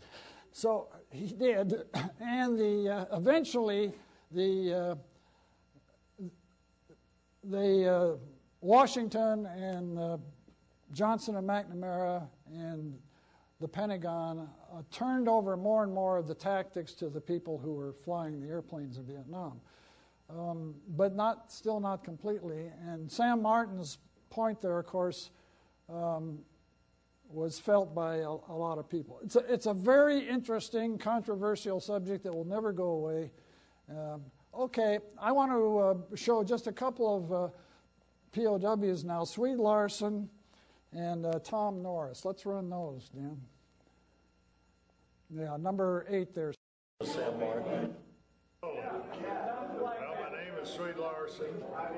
So he did, and the uh, eventually the uh, the uh, Washington and uh, Johnson and McNamara and the Pentagon uh, turned over more and more of the tactics to the people who were flying the airplanes in Vietnam, um, but not still not completely. And Sam Martin's point there, of course. Um, was felt by a, a, lot of people. It's a, it's a very interesting, controversial subject that will never go away. Um, okay, I want to uh, show just a couple of uh, POWs now Swede Larson and uh, Tom Norris. Let's run those, Dan. Yeah, number eight there. Sam Martin. Oh. Well, my name is Swede Larson. I,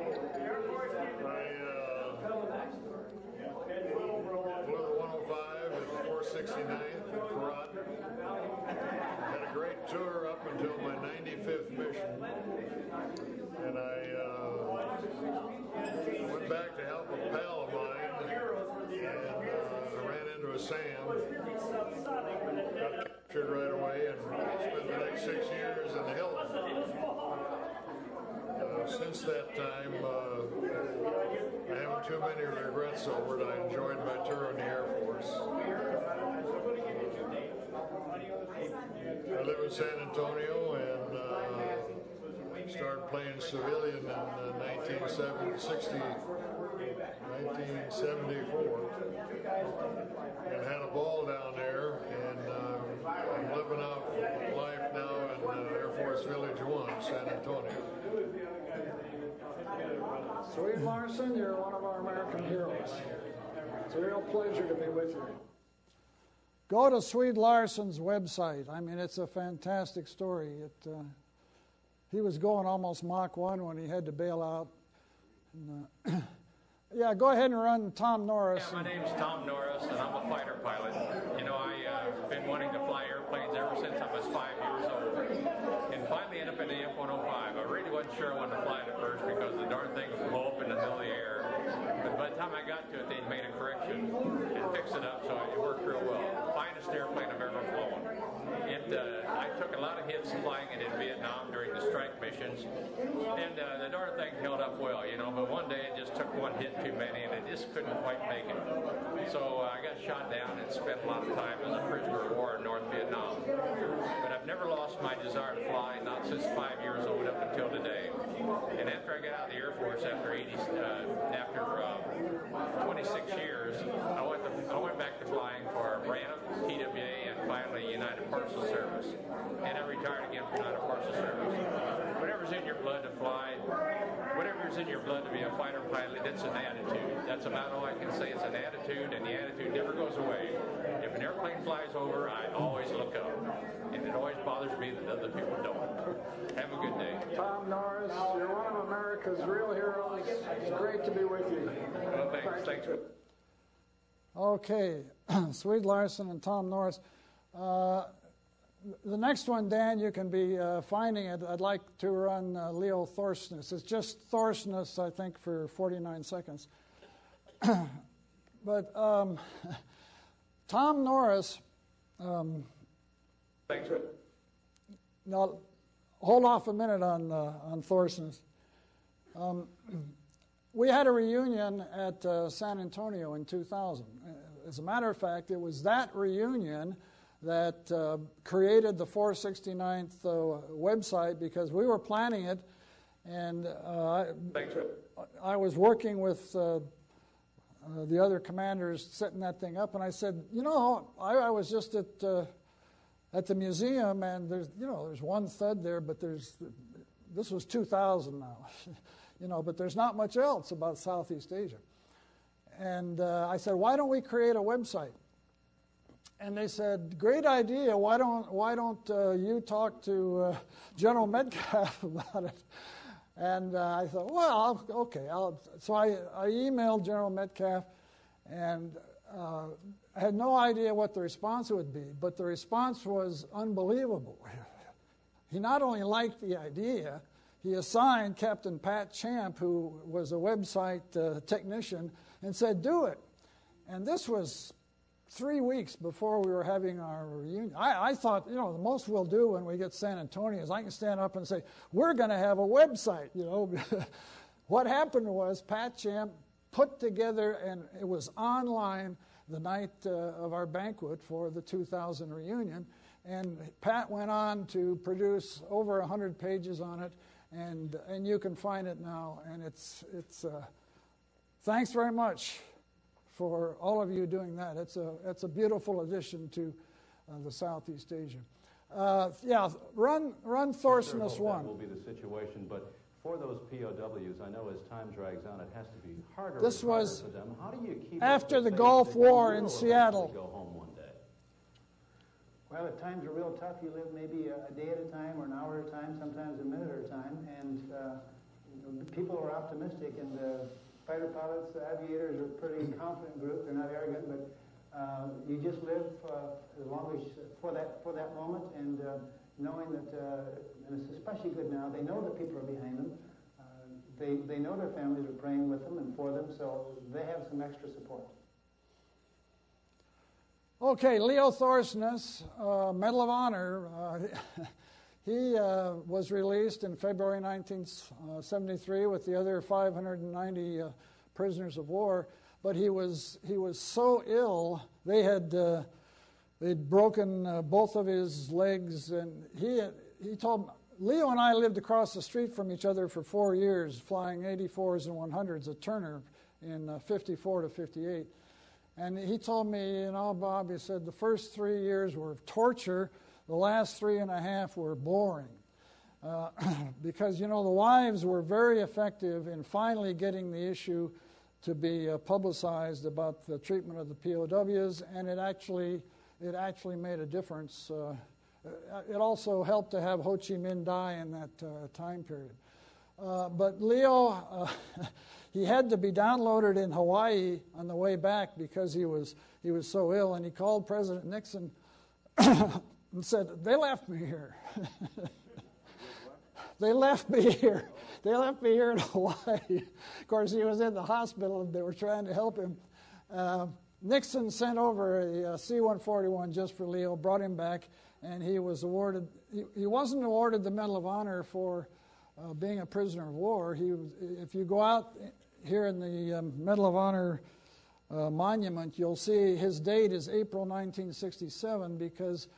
flew the 105 at 469th in Korat. Had a great tour up until my 95th mission. And I uh, went back to help a pal of mine and uh, ran into a SAM. Captured right away and spent the next six years in the Hilton. Uh, since that time, uh, I haven't too many regrets over it. I enjoyed my tour in the Air Force. I live in San Antonio and uh, started playing civilian in uh, 1960, 1974 and had a ball down there living out life now in uh, Air Force Village 1, San Antonio. Swede Larson, you're one of our American heroes. It's a real pleasure to be with you. Go to Swede Larson's website. I mean, it's a fantastic story. It, uh, he was going almost Mach 1 when he had to bail out. And, uh, yeah, go ahead and run Tom Norris. Yeah, my name's Tom Norris, and I'm a fighter pilot. You know, I've uh, been wanting to fly airplanes ever since I was five years old. And finally ended up in the F-105. I really wasn't sure I wanted to fly it at first because the darn thing would blow up in the middle of the air. But by the time I got to it, they'd made a correction and fixed it up, so it worked real well. Finest airplane I've ever flown. It, uh, I took a lot of hits flying it in Vietnam during the strike missions, and uh, the darn thing held up well, you know. But one day it just took one hit too many, and it just couldn't quite make it. So uh, I got shot down and spent a lot of time as a prisoner of war in North Vietnam. But I've never lost my desire to fly, not since five years old up until today. And after I got out of the Air Force after 80, uh, after uh, 26 years, I went to, I went back to flying for RANF, TWA, and finally United Parcel Service. And I retired again from United Parcel Service. Whatever's in your blood to fly, whatever's in your blood to be a fighter pilot, it's an attitude. That's about all I can say. It's an attitude, and the attitude never goes away. If an airplane flies over, I always look up. And it always bothers me that other people don't. Have a good day. Tom Norris, you're one of America's real heroes. It's great to be with you. Well, thanks. Thanks. Okay, Swede Larson and Tom Norris. Uh, the next one, Dan, you can be uh, finding it. I'd like to run uh, Leo Thorsness. It's just Thorsness, I think, for 49 seconds. but um, Tom Norris. Um, Thanks. Now, hold off a minute on uh, on Thorsness. Um, we had a reunion at uh, San Antonio in 2000. As a matter of fact, it was that reunion that uh, created the 469th uh, website because we were planning it, and uh, I was working with uh, uh, the other commanders setting that thing up, and I said, you know, I, I was just at uh, at the museum, and there's you know there's one thud there, but there's this was 2000 now, you know, but there's not much else about Southeast Asia, and I said, why don't we create a website? and they said, "Great idea. Why don't why don't uh, you talk to uh, General Metcalf about it?" And uh, I thought, "Well, okay." I'll, so I, I emailed General Metcalf, and uh, had no idea what the response would be. But the response was unbelievable. he not only liked the idea, he assigned Captain Pat Champ, who was a website uh, technician, and said, "Do it." And this was three weeks before we were having our reunion. I, I, thought, you know, the most we'll do when we get San Antonio is I can stand up and say, we're going to have a website, you know. what happened was Pat Champ put together, and it was online the night uh, of our banquet for the 2000 reunion. And Pat went on to produce over 100 pages on it, and, and you can find it now. And it's, it's uh, thanks very much for all of you doing that. It's a, it's a beautiful addition to uh, the Southeast Asia. Uh, yeah, run, run Thorsness sure one. will be the situation, but for those POWs, I know as time drags on, it has to be harder. This harder was for them. How do after the Gulf War in Seattle. Go home one day. Well, if times are real tough, you live maybe a, a, day at a time or an hour at a time, sometimes a minute at a time, and uh, people are optimistic and. the fighter pilots, the aviators are a pretty confident group. They're not arrogant, but uh, you just live uh, as long as for that for that moment, and uh, knowing that, uh, and it's especially good now. They know that people are behind them. Uh, they they know their families are praying with them and for them, so they have some extra support. Okay, Leo Thorsness, uh, Medal of Honor. He uh, was released in February 1973 with the other 590 uh, prisoners of war, but he was he was so ill they had uh, they'd broken uh, both of his legs, and he he told Leo and I lived across the street from each other for four years, flying 84s and 100s at Turner in uh, 54 to 58. And he told me, you know, Bob, he said the first three years were torture the last three and a half were boring. Uh, because, you know, the wives were very effective in finally getting the issue to be uh, publicized about the treatment of the POWs, and it actually, it actually made a difference. Uh, it also helped to have Ho Chi Minh die in that uh, time period. Uh, but Leo, uh, he had to be downloaded in Hawaii on the way back because he was, he was so ill, and he called President Nixon and said, They left me here. they left me here. They left me here in Hawaii. of course, he was in the hospital and they were trying to help him. Uh, Nixon sent over a a C 141 just for Leo, brought him back, and he was awarded, he, he wasn't awarded the Medal of Honor for uh, being a prisoner of war. He if you go out here in the um, Medal of Honor uh, monument, you'll see his date is April 1967 because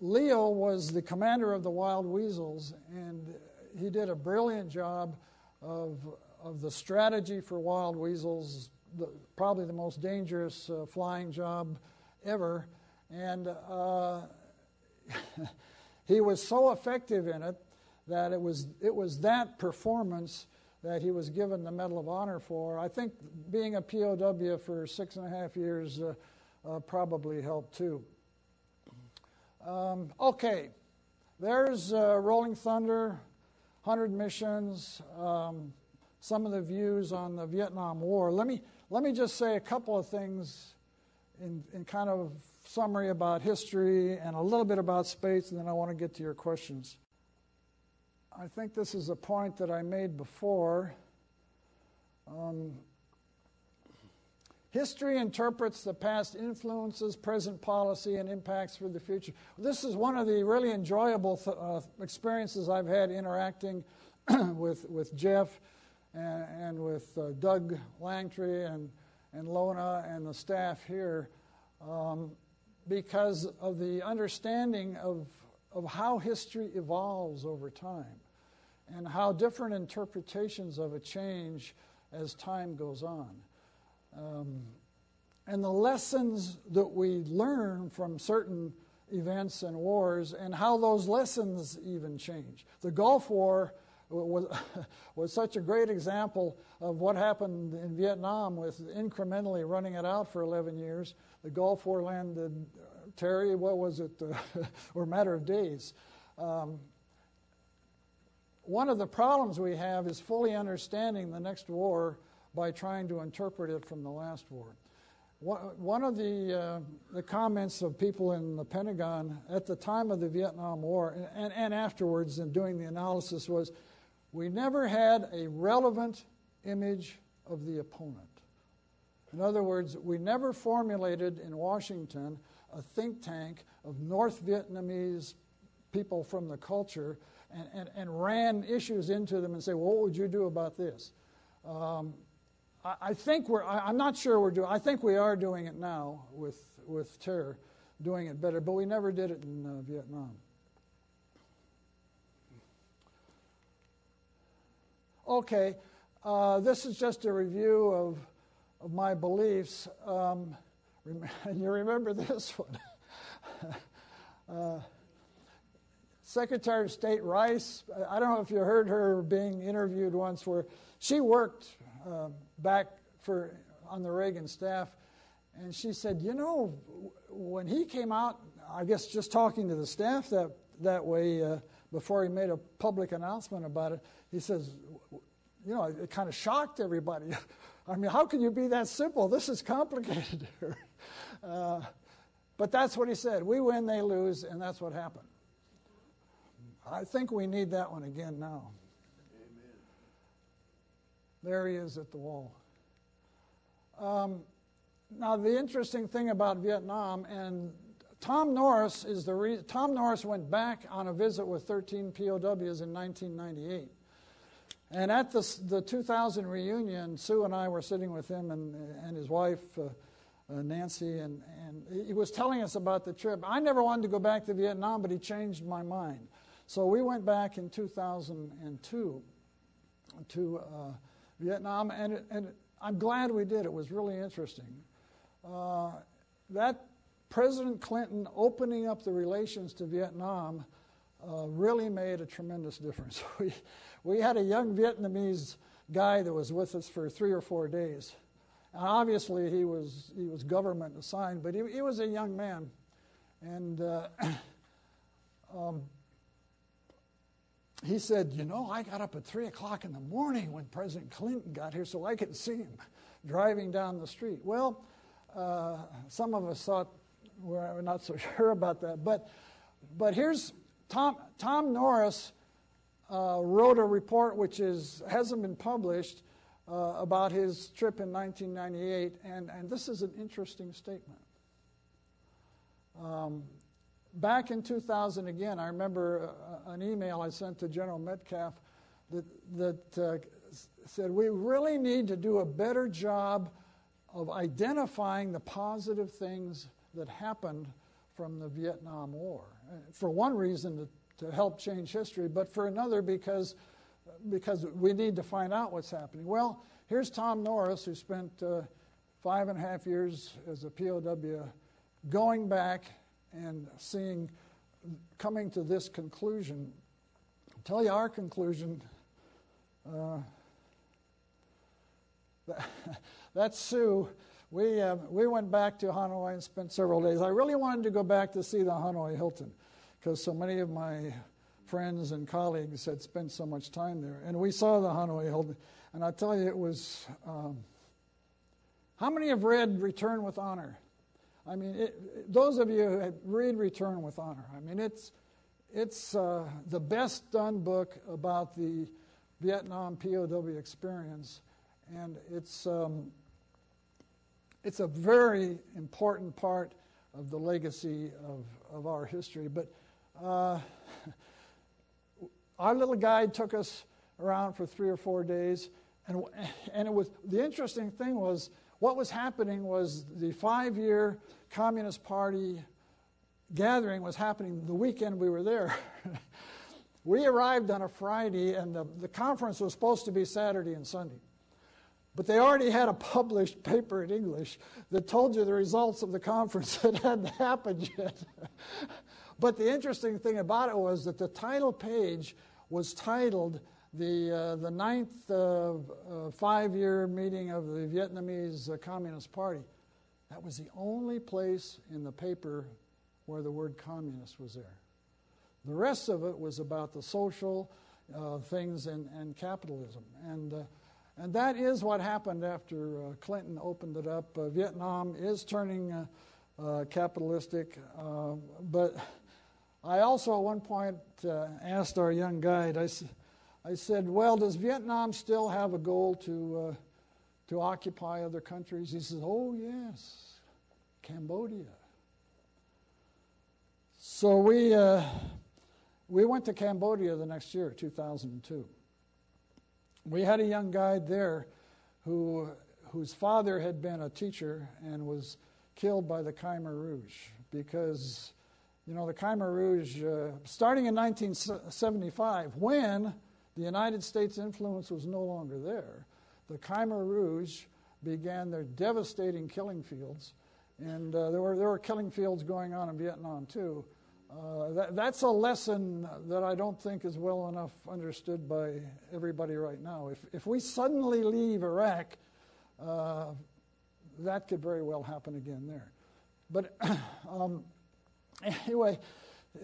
Leo was the commander of the Wild Weasels, and he did a brilliant job of, of the strategy for wild weasels, the, probably the most dangerous uh, flying job ever. And uh, he was so effective in it that it was, it was that performance that he was given the Medal of Honor for. I think being a POW for six and a half years uh, uh probably helped too. Um, okay, there's uh, Rolling Thunder, 100 missions, um, some of the views on the Vietnam War. Let me, let me just say a couple of things in, in kind of summary about history and a little bit about space, and then I want to get to your questions. I think this is a point that I made before. Um, History interprets the past influences, present policy, and impacts for the future. This is one of the really enjoyable th- uh, experiences I've had interacting with, with Jeff and, and with uh, Doug Lantry and, and Lona and the staff here um, because of the understanding of, of how history evolves over time and how different interpretations of a change as time goes on. Um, and the lessons that we learn from certain events and wars, and how those lessons even change. The Gulf War was, was such a great example of what happened in Vietnam with incrementally running it out for 11 years. The Gulf War landed, uh, Terry, what was it, or matter of days. Um, one of the problems we have is fully understanding the next war by trying to interpret it from the last war. One of the, uh, the comments of people in the Pentagon at the time of the Vietnam War and, and afterwards in doing the analysis was we never had a relevant image of the opponent. In other words, we never formulated in Washington a think tank of North Vietnamese people from the culture and, and, and ran issues into them and say, well, what would you do about this? Um, I, I, think we're, I, am not sure we're doing, I think we are doing it now with, with terror, doing it better, but we never did it in uh, Vietnam. Okay, uh, this is just a review of, of my beliefs. Um, and you remember this one. uh, Secretary of State Rice, I don't know if you heard her being interviewed once where she worked uh, back for on the Reagan staff, and she said, you know, when he came out, I guess just talking to the staff that that way uh, before he made a public announcement about it, he says, you know, it kind of shocked everybody. I mean, how can you be that simple? This is complicated. uh, but that's what he said. We win, they lose, and that's what happened. I think we need that one again now. Amen. There he is at the wall. Um, now, the interesting thing about Vietnam, and Tom Norris is the re- Tom Norris went back on a visit with 13 POWs in 1998. And at the, the 2000 reunion, Sue and I were sitting with him and, and his wife, uh, uh, Nancy, and, and he was telling us about the trip. I never wanted to go back to Vietnam, but he changed my mind. So we went back in 2002 to uh, Vietnam, and, and I'm glad we did. It was really interesting. Uh, that President Clinton opening up the relations to Vietnam uh, really made a tremendous difference. We, we had a young Vietnamese guy that was with us for three or four days. And obviously, he was, he was government assigned, but he, he was a young man. And uh, um, he said, You know, I got up at 3 o'clock in the morning when President Clinton got here so I could see him driving down the street. Well, uh, some of us thought we're not so sure about that. But, but here's Tom, Tom Norris uh, wrote a report which is, hasn't been published uh, about his trip in 1998, and, and this is an interesting statement. Um, back in 2000, again, I remember uh, an email I sent to General Metcalf that, that uh, said, We really need to do a better job of identifying the positive things that happened from the Vietnam War. For one reason, to to help change history, but for another because, because we need to find out what's happening. Well, here's Tom Norris, who spent uh, five and a half years as a POW, going back and seeing, coming to this conclusion. I'll tell you our conclusion. Uh, that's Sue. We, uh, we went back to Hanoi and spent several days. I really wanted to go back to see the Hanoi Hilton because so many of my friends and colleagues had spent so much time there. And we saw the Hanoi Hilton, and I tell you, it was. Um, how many have read Return with Honor? I mean, it, those of you who read Return with Honor, I mean, it's, it's uh, the best done book about the Vietnam POW experience, and it's, um, it's a very important part of the legacy of, of our history. But uh, our little guide took us around for three or four days, and, and it was the interesting thing was what was happening was the five-year Communist Party gathering was happening the weekend we were there. we arrived on a Friday, and the, the conference was supposed to be Saturday and Sunday. But they already had a published paper in English that told you the results of the conference that hadn't happened yet. But the interesting thing about it was that the title page was titled the, uh, the ninth uh, uh, five year meeting of the Vietnamese uh, Communist Party, that was the only place in the paper where the word communist was there. The rest of it was about the social uh, things and, and capitalism. And, uh, and that is what happened after uh, Clinton opened it up. Vietnam is turning capitalistic, but I also at one point asked our young guide, I said, I said, Well, does Vietnam still have a goal to, uh, to occupy other countries? He says, Oh, yes, Cambodia. So we, uh, we went to Cambodia the next year, 2002. We had a young guy there who, whose father had been a teacher and was killed by the Khmer Rouge because, you know, the Khmer Rouge, uh, starting in 1975, when the United States influence was no longer there. The Khmer Rouge began their devastating killing fields, and uh, there, were, there were killing fields going on in Vietnam too. Uh, that, that's a lesson that I don't think is well enough understood by everybody right now. If, if we suddenly leave Iraq, uh, that could very well happen again there. But um, anyway,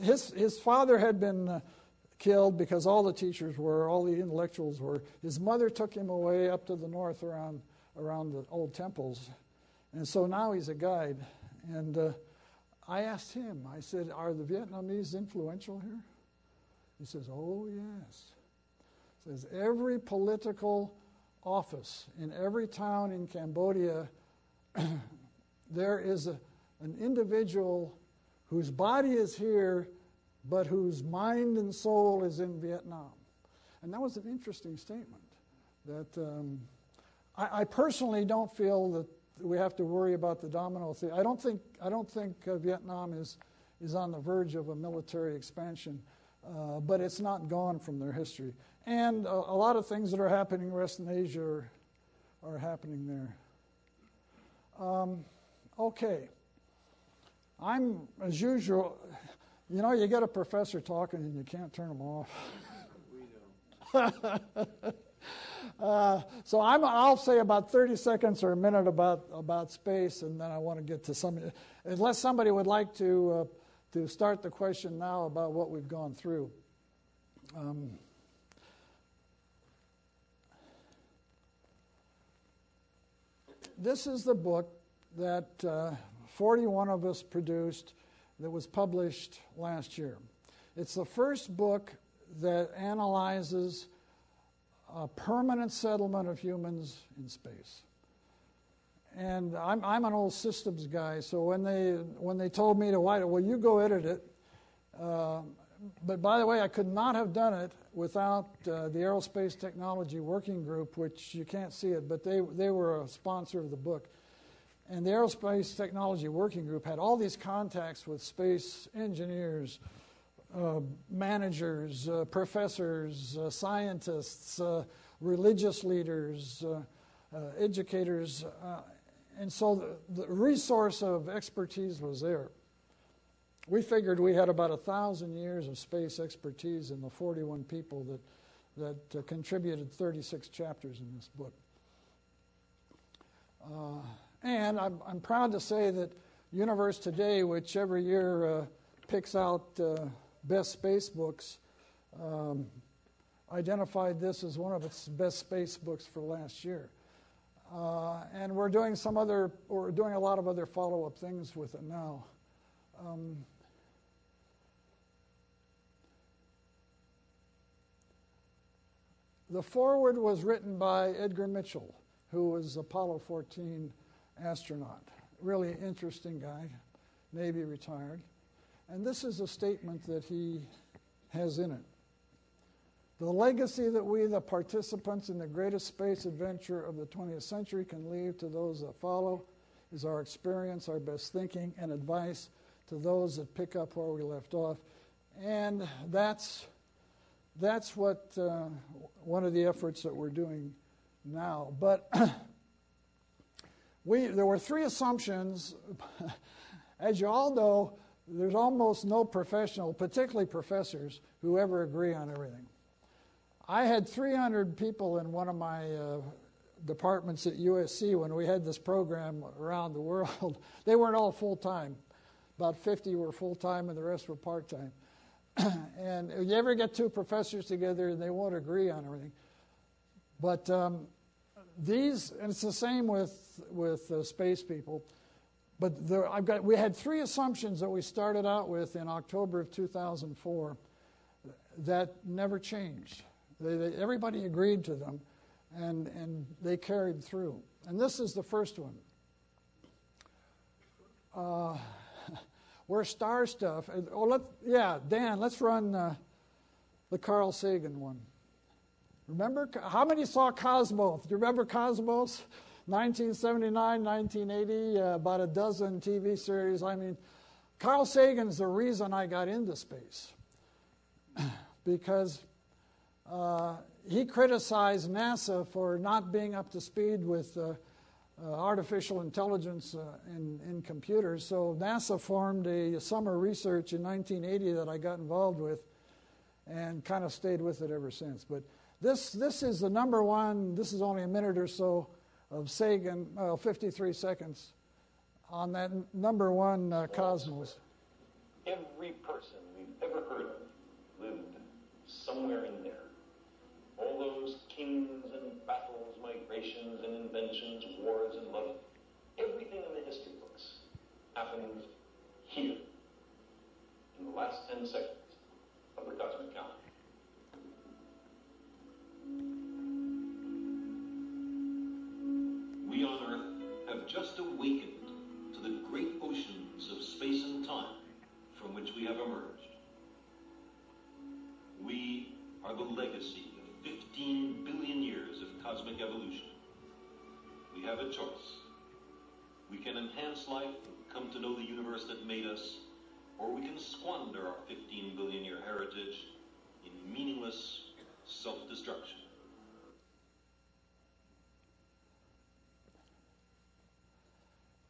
his, his father had been uh, killed because all the teachers were, all the intellectuals were. His mother took him away up to the north around, around the old temples. And so now he's a guide. And uh, I asked him, I said, Are the Vietnamese influential here? He says, Oh, yes. He says, Every political office in every town in Cambodia, there is a, an individual whose body is here but whose mind and soul is in Vietnam. And that was an interesting statement. That um, I, I, personally don't feel that we have to worry about the domino theory. I don't think I don't think uh, Vietnam is is on the verge of a military expansion, uh, but it's not gone from their history. And a, a, lot of things that are happening in Western Asia are, are happening there. Um, okay. I'm, as usual, you know, you get a professor talking and you can't turn them off. uh, so i will say about 30 seconds or a minute about, about space, and then I want to get to some. Unless somebody would like to, uh, to start the question now about what we've gone through. Um, this is the book that uh, 41 of us produced that was published last year. It's the first book that analyzes a permanent settlement of humans in space. And I'm, I'm an old systems guy, so when they, when they told me to write it, well, you go edit it. Uh, but by the way, I could not have done it without uh, the Aerospace Technology Working Group, which you can't see it, but they, they were a sponsor of the book. And the Aerospace Technology Working Group had all these contacts with space engineers, uh, managers, uh, professors, uh, scientists, uh, religious leaders, uh, educators. and so the, the, resource of expertise was there. We figured we had about a thousand years of space expertise in the 41 people that, that contributed 36 chapters in this book. And I'm, I'm proud to say that Universe Today, which every year picks out best space books, um, identified this as one of its best space books for last year. Uh, and we're doing some other, we're doing a lot of other follow up things with it now. Um, the foreword was written by Edgar Mitchell, who was Apollo 14 astronaut. Really interesting guy, Navy retired. And this is a statement that he has in it. The legacy that we, the participants in the greatest space adventure of the 20th century, can leave to those that follow is our experience, our best thinking, and advice to those that pick up where we left off. And that's, that's what uh, one of the efforts that we're doing now. But we, there were three assumptions. As you all know, there's almost no professional, particularly professors, who ever agree on everything. I had 300 people in one of my uh, departments at USC when we had this program around the world. they weren't all full time. About 50 were full time and the rest were part time. and you ever get two professors together and they won't agree on everything. But um, these, and it's the same with, with uh, space people. But there, I've got, we had three assumptions that we started out with in October of 2004 that never changed. They, they, everybody agreed to them, and, and they carried through. And this is the first one. Uh, we're star stuff. Oh, let, yeah, Dan, let's run uh, the Carl Sagan one. Remember, how many saw Cosmos? Do you remember Cosmos? 1979, 1980, uh, about a dozen TV series. I mean, Carl Sagan's the reason I got into space because uh, he criticized NASA for not being up to speed with uh, uh artificial intelligence uh, in, in computers. So NASA formed a summer research in 1980 that I got involved with and kind of stayed with it ever since. But this, this is the number one, this is only a minute or so of Sagan, well, 53 seconds on that number one uh, Cosmos. Every person we've ever heard of lived somewhere in there. All those kings and battles, migrations and inventions, wars and love, everything in the history books happened here in the last 10 seconds of the cosmic calendar. On Earth have just awakened to the great oceans of space and time from which we have emerged. We are the legacy of 15 billion years of cosmic evolution. We have a choice. We can enhance life and come to know the universe that made us, or we can squander our 15 billion year heritage in meaningless self-destruction.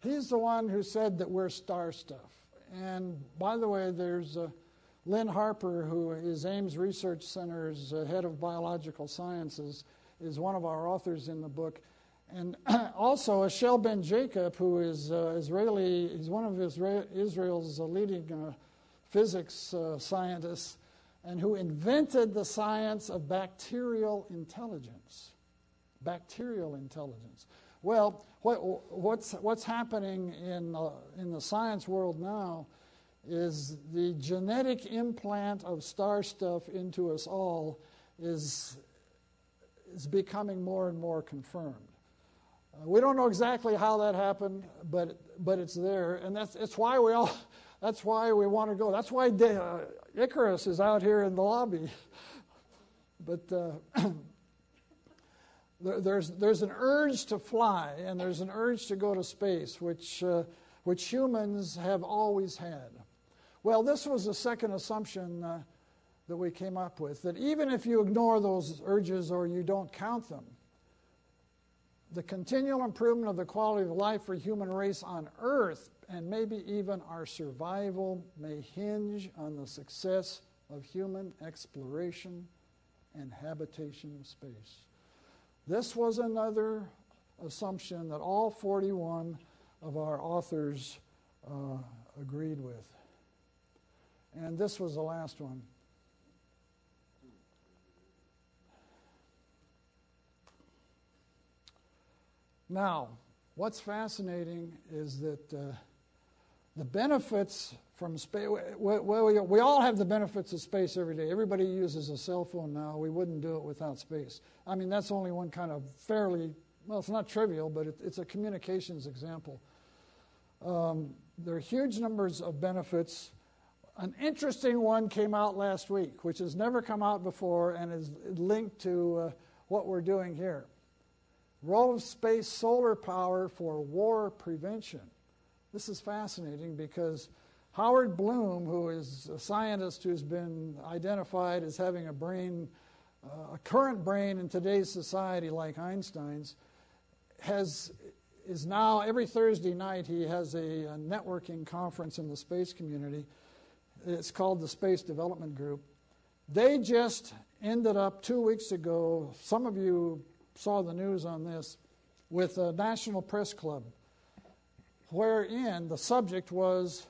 He's the one who said that we're star stuff. And by the way, there's uh, Lynn Harper, who is Ames Research Center's uh, head of biological sciences, is one of our authors in the book. And also, Eshel Ben Jacob, who is uh, Israeli, he's one of Isra- Israel's leading uh, physics uh, scientists, and who invented the science of bacterial intelligence. Bacterial intelligence. Well, what, what's, what's happening in, uh, in the science world now is the genetic implant of star stuff into us all is, is becoming more and more confirmed. Uh, we don't know exactly how that happened, but, but it's there, and that's, it's why we all, that's why we want to go. That's why De, uh, Icarus is out here in the lobby. But uh, there's, there's an urge to fly and there's an urge to go to space, which, uh, which humans have always had. Well, this was the second assumption uh, that we came up with that even if you ignore those urges or you don't count them, the continual improvement of the quality of life for human race on Earth and maybe even our survival may hinge on the success of human exploration and habitation of space. This was another assumption that all 41 of our authors uh, agreed with. And this was the last one. Now, what's fascinating is that uh, the benefits from space, we, we all have the benefits of space every day. Everybody uses a cell phone now. We wouldn't do it without space. I mean, that's only one kind of fairly, well, it's not trivial, but it, it's a communications example. Um, there are huge numbers of benefits. An interesting one came out last week, which has never come out before and is linked to uh, what we're doing here. Role of space solar power for war prevention. This is fascinating because Howard Bloom, who is a scientist who's been identified as having a brain, uh, a current brain in today's society like Einstein's, has is now every Thursday night he has a, a networking conference in the space community. It's called the Space Development Group. They just ended up two weeks ago. Some of you saw the news on this with the National Press Club, wherein the subject was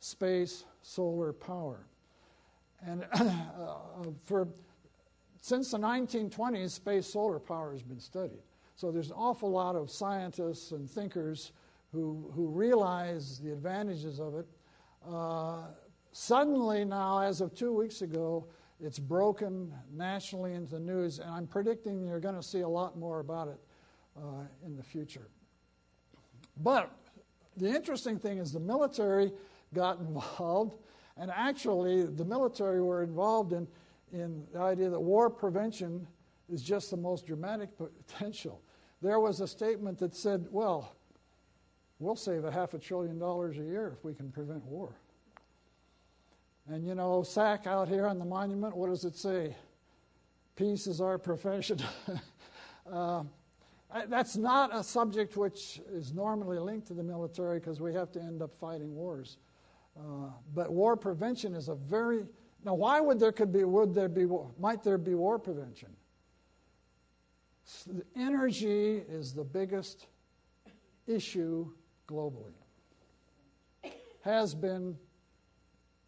space solar power. And uh, for since the 1920s, space solar power has been studied. So there's an awful lot of scientists and thinkers who, who realize the advantages of it. Uh, suddenly, now, as of two weeks ago, it's broken nationally into the news, and I'm predicting you're going to see a lot more about it uh, in the future. But the interesting thing is the military got involved, and actually, the military were involved in, in the idea that war prevention is just the most dramatic potential. There was a statement that said, well, we'll save a half a trillion dollars a year if we can prevent war. And you know, SAC out here on the monument, what does it say? Peace is our profession. uh, that's not a subject which is normally linked to the military because we have to end up fighting wars. Uh, but war prevention is a very now. Why would there could be would there be might there be war prevention? Energy is the biggest issue globally. Has been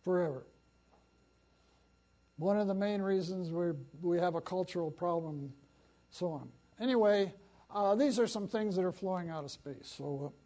forever. One of the main reasons we we have a cultural problem, so on. Anyway, uh, these are some things that are flowing out of space. So. Uh,